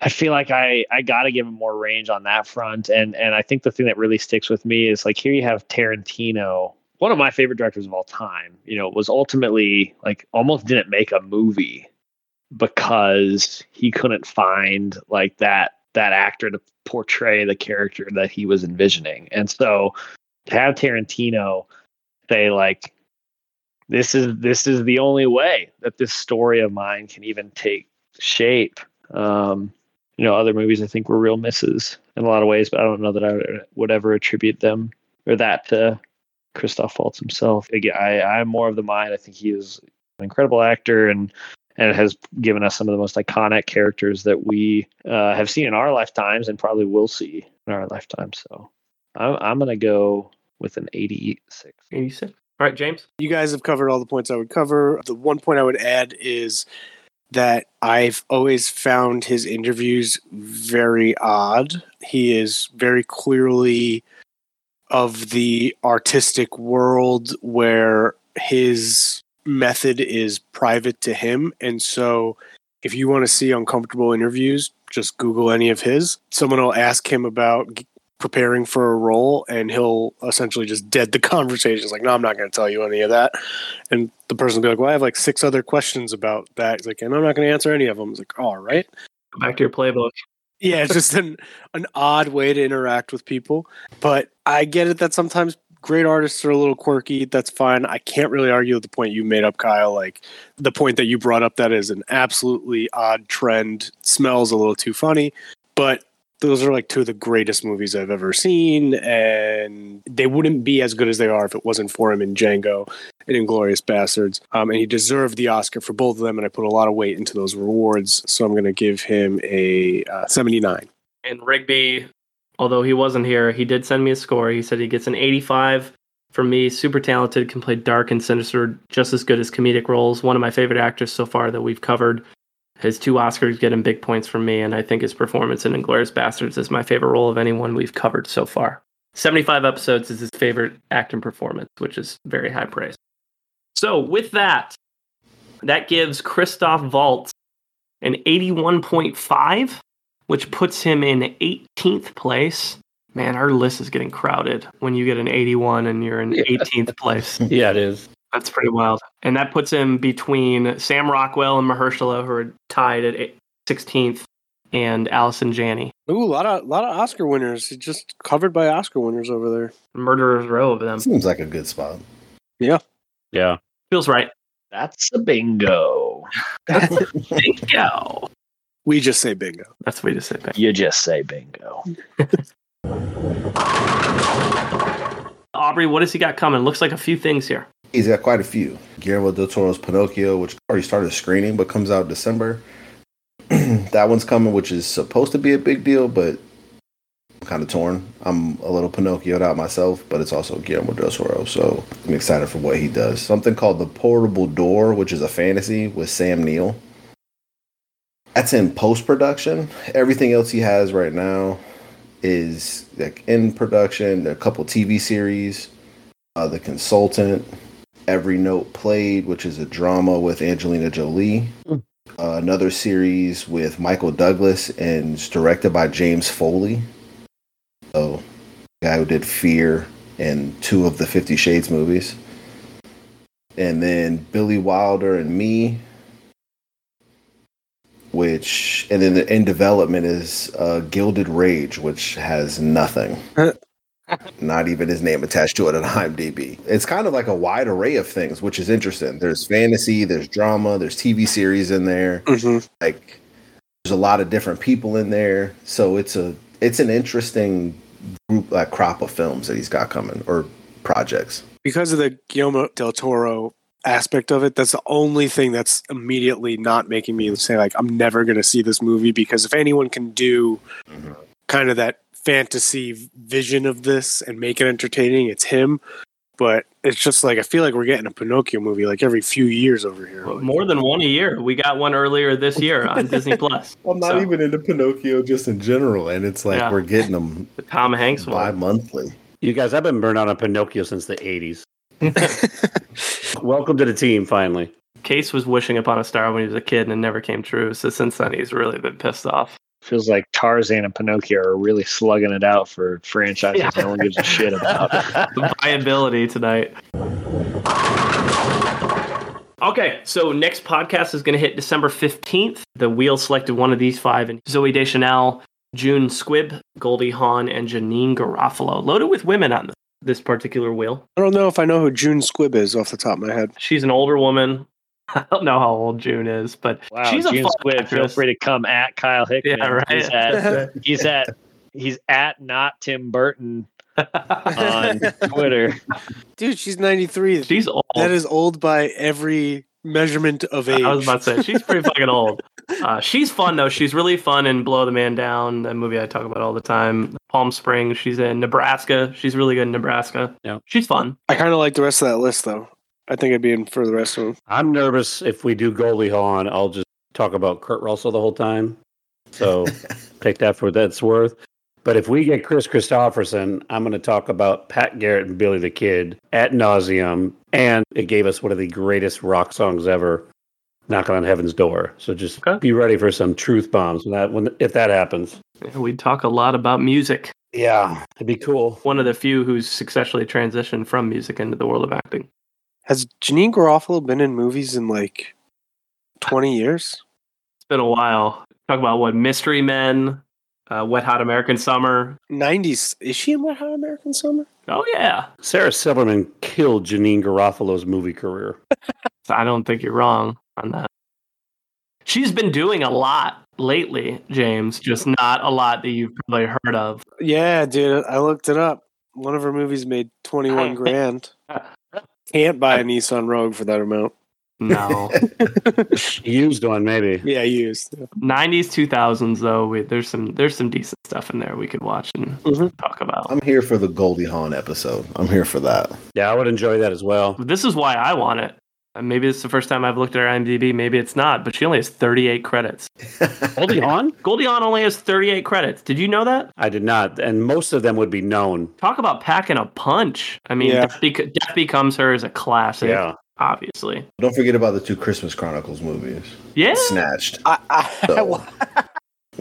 I feel like I I got to give him more range on that front. And and I think the thing that really sticks with me is like here you have Tarantino one of my favorite directors of all time, you know, was ultimately like almost didn't make a movie because he couldn't find like that that actor to portray the character that he was envisioning. And so to have Tarantino say like this is this is the only way that this story of mine can even take shape. Um, you know, other movies I think were real misses in a lot of ways, but I don't know that I would ever attribute them or that to Christoph Waltz himself. Again, I, I'm more of the mind. I think he is an incredible actor and and has given us some of the most iconic characters that we uh, have seen in our lifetimes and probably will see in our lifetime. So I'm, I'm going to go with an 86. 86. All right, James. You guys have covered all the points I would cover. The one point I would add is that I've always found his interviews very odd. He is very clearly of the artistic world where his method is private to him. And so if you want to see uncomfortable interviews, just Google any of his. Someone will ask him about preparing for a role, and he'll essentially just dead the conversation. It's like, no, I'm not going to tell you any of that. And the person will be like, well, I have like six other questions about that. He's like, and I'm not going to answer any of them. It's like, all right. Go back to your playbook. Yeah, it's just an an odd way to interact with people. But I get it that sometimes great artists are a little quirky. That's fine. I can't really argue with the point you made up, Kyle. Like the point that you brought up that is an absolutely odd trend, smells a little too funny. But those are like two of the greatest movies I've ever seen, and they wouldn't be as good as they are if it wasn't for him in Django and Inglourious Basterds. Um, and he deserved the Oscar for both of them, and I put a lot of weight into those rewards. So I'm going to give him a uh, 79. And Rigby, although he wasn't here, he did send me a score. He said he gets an 85 from me. Super talented, can play dark and sinister just as good as comedic roles. One of my favorite actors so far that we've covered. His two Oscars get him big points from me, and I think his performance in Inglourious Basterds is my favorite role of anyone we've covered so far. 75 episodes is his favorite acting performance, which is very high praise. So, with that, that gives Christoph Waltz an 81.5, which puts him in 18th place. Man, our list is getting crowded when you get an 81 and you're in 18th place. Yeah, it is. That's pretty wild. And that puts him between Sam Rockwell and Mahershala, who are tied at 16th, and Allison Janney. Ooh, a lot of lot of Oscar winners. He's just covered by Oscar winners over there. Murderer's Row of them. Seems like a good spot. Yeah. Yeah. Feels right. That's a bingo. That's a bingo. We just say bingo. That's what way to say it. You just say bingo. Aubrey, what has he got coming? Looks like a few things here. He's got quite a few. Guillermo del Toro's Pinocchio, which already started screening but comes out December. that one's coming, which is supposed to be a big deal, but I'm kind of torn. I'm a little Pinocchioed out myself, but it's also Guillermo del Toro, so I'm excited for what he does. Something called The Portable Door, which is a fantasy with Sam Neill. That's in post production. Everything else he has right now is like in production. A couple TV series, uh, The Consultant, Every Note Played, which is a drama with Angelina Jolie. Mm. Uh, another series with Michael Douglas and it's directed by James Foley. So, guy who did Fear and two of the Fifty Shades movies. And then Billy Wilder and Me, which and then in development is uh, Gilded Rage, which has nothing. Not even his name attached to it on IMDb. It's kind of like a wide array of things, which is interesting. There's fantasy, there's drama, there's TV series in there. Mm-hmm. Like there's a lot of different people in there, so it's a it's an interesting group like crop of films that he's got coming or projects. Because of the Guillermo del Toro aspect of it, that's the only thing that's immediately not making me say like I'm never going to see this movie because if anyone can do Mhm. kind of that fantasy vision of this and make it entertaining, it's him. But it's just like I feel like we're getting a Pinocchio movie like every few years over here. More than one a year. We got one earlier this year on Disney Plus. I'm not So, even into Pinocchio just in general, and it's like Yeah. we're getting them the Tom Hanks one. bi-monthly. You guys, I've been burned out on Pinocchio since the 80s. Welcome to the team, finally. Case was wishing upon a star when he was a kid and it never came true. So since then, he's really been pissed off. Feels like Tarzan and Pinocchio are really slugging it out for franchises Yeah. no one gives a shit about. The viability tonight. Okay, so next podcast is going to hit December 15th. The wheel selected one of these five, and Zooey Deschanel, June Squibb, Goldie Hawn, and Janeane Garofalo. Loaded with women on this particular wheel. I don't know if I know who June Squibb is off the top of my head. She's an older woman. I don't know how old June is, but Wow, she's a Gene fun Squid, feel free to come at Kyle Hickman. Yeah, right. He's at he's at he's at not Tim Burton on Twitter. Dude, she's 93. She's old. that is old by every measurement of age. I was about to say she's pretty fucking old. Uh, she's fun though. She's really fun in Blow the Man Down, that movie I talk about all the time. Palm Springs. She's in Nebraska. She's really good in Nebraska. Yeah. she's fun. I kind of like the rest of that list though. I think I'd be in for the rest of them. I'm nervous if we do Goldie Hawn, I'll just talk about Kurt Russell the whole time. So take that for what that's worth. But if we get Kris Kristofferson, I'm going to talk about Pat Garrett and Billy the Kid at nauseum. And it gave us one of the greatest rock songs ever, Knocking on Heaven's Door. So just Okay. be ready for some truth bombs when that when if that happens. Yeah, we talk a lot about music. Yeah, it'd be cool. One of the few who's successfully transitioned from music into the world of acting. Has Janeane Garofalo been in movies in like 20 years? It's been a while. Talk about what Mystery Men, uh, Wet Hot American Summer. 90s. Is she in Wet Hot American Summer? Oh yeah, Sarah Silverman killed Janeane Garofalo's movie career. I don't think you're wrong on that. She's been doing a lot lately, James. Just not a lot that you've probably heard of. Yeah, dude. I looked it up. One of her movies made 21 grand. Can't buy a Nissan Rogue for that amount. No. Used one, maybe. Yeah, used. 90s 2000s though we, there's some there's some decent stuff in there we could watch and Mhm. talk about I'm here for the Goldie Hawn episode. I'm here for that. Yeah, I would enjoy that as well. this is why i want it maybe it's the first time i've looked at her imdb maybe it's not but she only has 38 credits Goldie Hawn? goldie hawn only has 38 credits did you know that I did not, and most of them would be known. talk about packing a punch i mean Yeah. death, Bec- death becomes her is a classic Yeah, obviously Don't forget about the two Christmas Chronicles movies. yeah Snatched. I, I, So-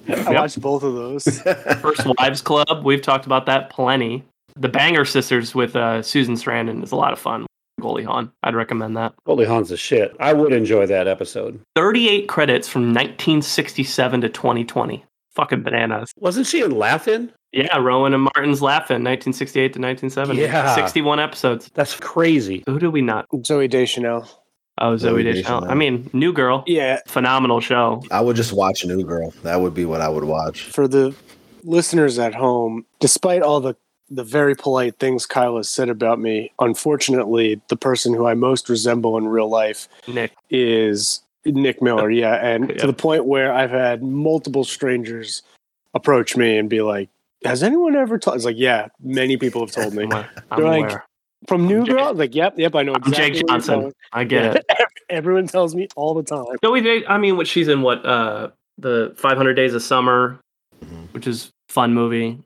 I watched both of those. first wives club we've talked about that plenty the banger sisters with uh, susan sarandon is a lot of fun goldie hawn i'd recommend that Goldie Hawn's a shit. I would enjoy that episode. 38 credits from 1967 to 2020. Fucking bananas. Wasn't she in Laugh-In? Yeah, Rowan and Martin's Laugh-In, 1968 to 1970. Yeah. 61 episodes. That's crazy. Who do we not? Zooey Deschanel. Oh, Zooey Zooey Deschanel. Deschanel. I mean, New Girl. Yeah, Phenomenal show. I would just watch New Girl. That would be what I would watch. for the listeners at home, despite all the the very polite things Kyle has said about me, unfortunately, the person who I most resemble in real life Nick. is Nick Miller. Yeah, and Yeah. to the point where I've had multiple strangers approach me and be like, "Has anyone ever told?" It's like, "Yeah, many people have told me." I'm, I'm like, aware. From New Jake- Girl, like, "Yep, yep, I know I'm. Jake Johnson. I get it. Everyone tells me all the time. Zooey, De- I mean, what she's in what? Uh, the 500 Days of Summer, which is fun movie.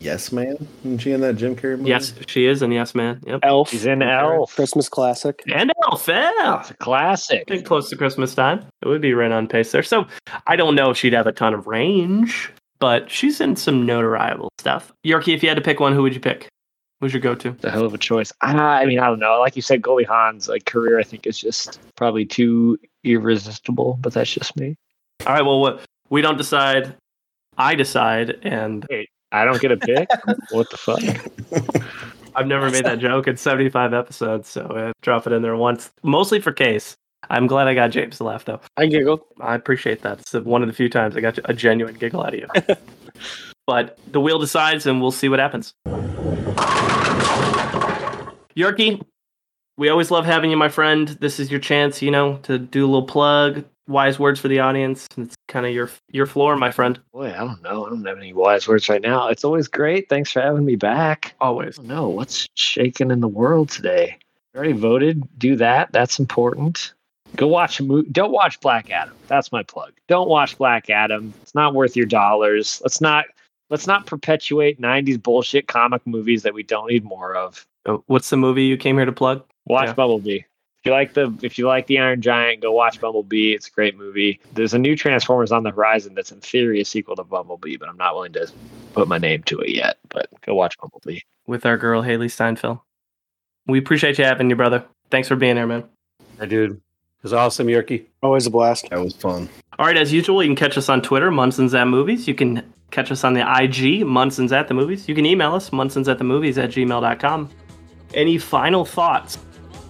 Yes, man. Isn't she in that Jim Carrey movie? Yes, she is in Yes Man. Yep. Elf. He's in Elf. Christmas classic. And Elf, yeah. It's a classic. Getting close to Christmas time. It would be right on pace there. So I don't know if she'd have a ton of range, but she's in some notoriable stuff. Yorkie, if you had to pick one, who would you pick? Who's your go-to? The hell of a choice. Ah, I mean, I don't know. Like you said, Goldie Hawn's like career, I think is just probably too irresistible. But that's just me. All right. Well, what we don't decide. I decide, and I don't get a pick. what the fuck? I've never made that joke in 75 episodes, so I drop it in there once, mostly for case. I'm glad I got James to laugh, though. I giggle. I appreciate that. It's one of the few times I got a genuine giggle out of you. but the wheel decides, and we'll see what happens. Yorkie, we always love having you, my friend. This is your chance, you know, to do a little plug, wise words for the audience. It's kind of your your floor, my friend. Boy, I don't know. I don't have any wise words right now. It's always great. Thanks for having me back. Always. Know what's shaking in the world today. Already voted. Do that. That's important. Go watch a movie. Don't watch Black Adam. That's my plug. Don't watch Black Adam. It's not worth your dollars. Let's not let's not perpetuate '90s bullshit comic movies that we don't need more of. Oh, What's the movie you came here to plug? Watch Yeah. Bumblebee. If you like the if you like the Iron Giant, go watch Bumblebee. It's a great movie. There's a new Transformers on the horizon that's in theory a sequel to Bumblebee, but I'm not willing to put my name to it yet. But go watch Bumblebee. With our girl Hailee Steinfeld. We appreciate you having you, brother. Thanks for being here, man. Hey, dude. It was awesome, Yerky. Always a blast. That was fun. All right, as usual, you can catch us on Twitter, Munson's at Movies. You can catch us on the IG, Munson's at the Movies. You can email us, Munson's at the Movies at gmail.com. Any final thoughts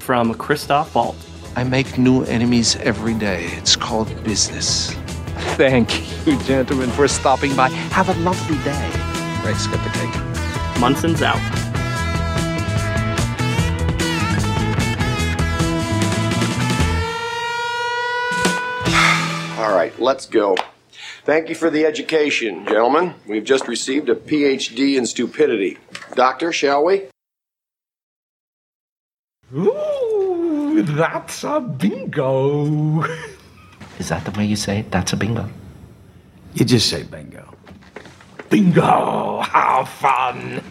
from Christoph Waltz? I make new enemies every day. It's called business. Thank you, gentlemen, for stopping by. Have a lovely day. Rice, cut the cake. Munson's out. All right, let's go. Thank you for the education, gentlemen. We've just received a PhD in stupidity. Doctor, shall we? Ooh, that's a bingo. Is that the way you say it? That's a bingo. You just say bingo. Bingo! How fun!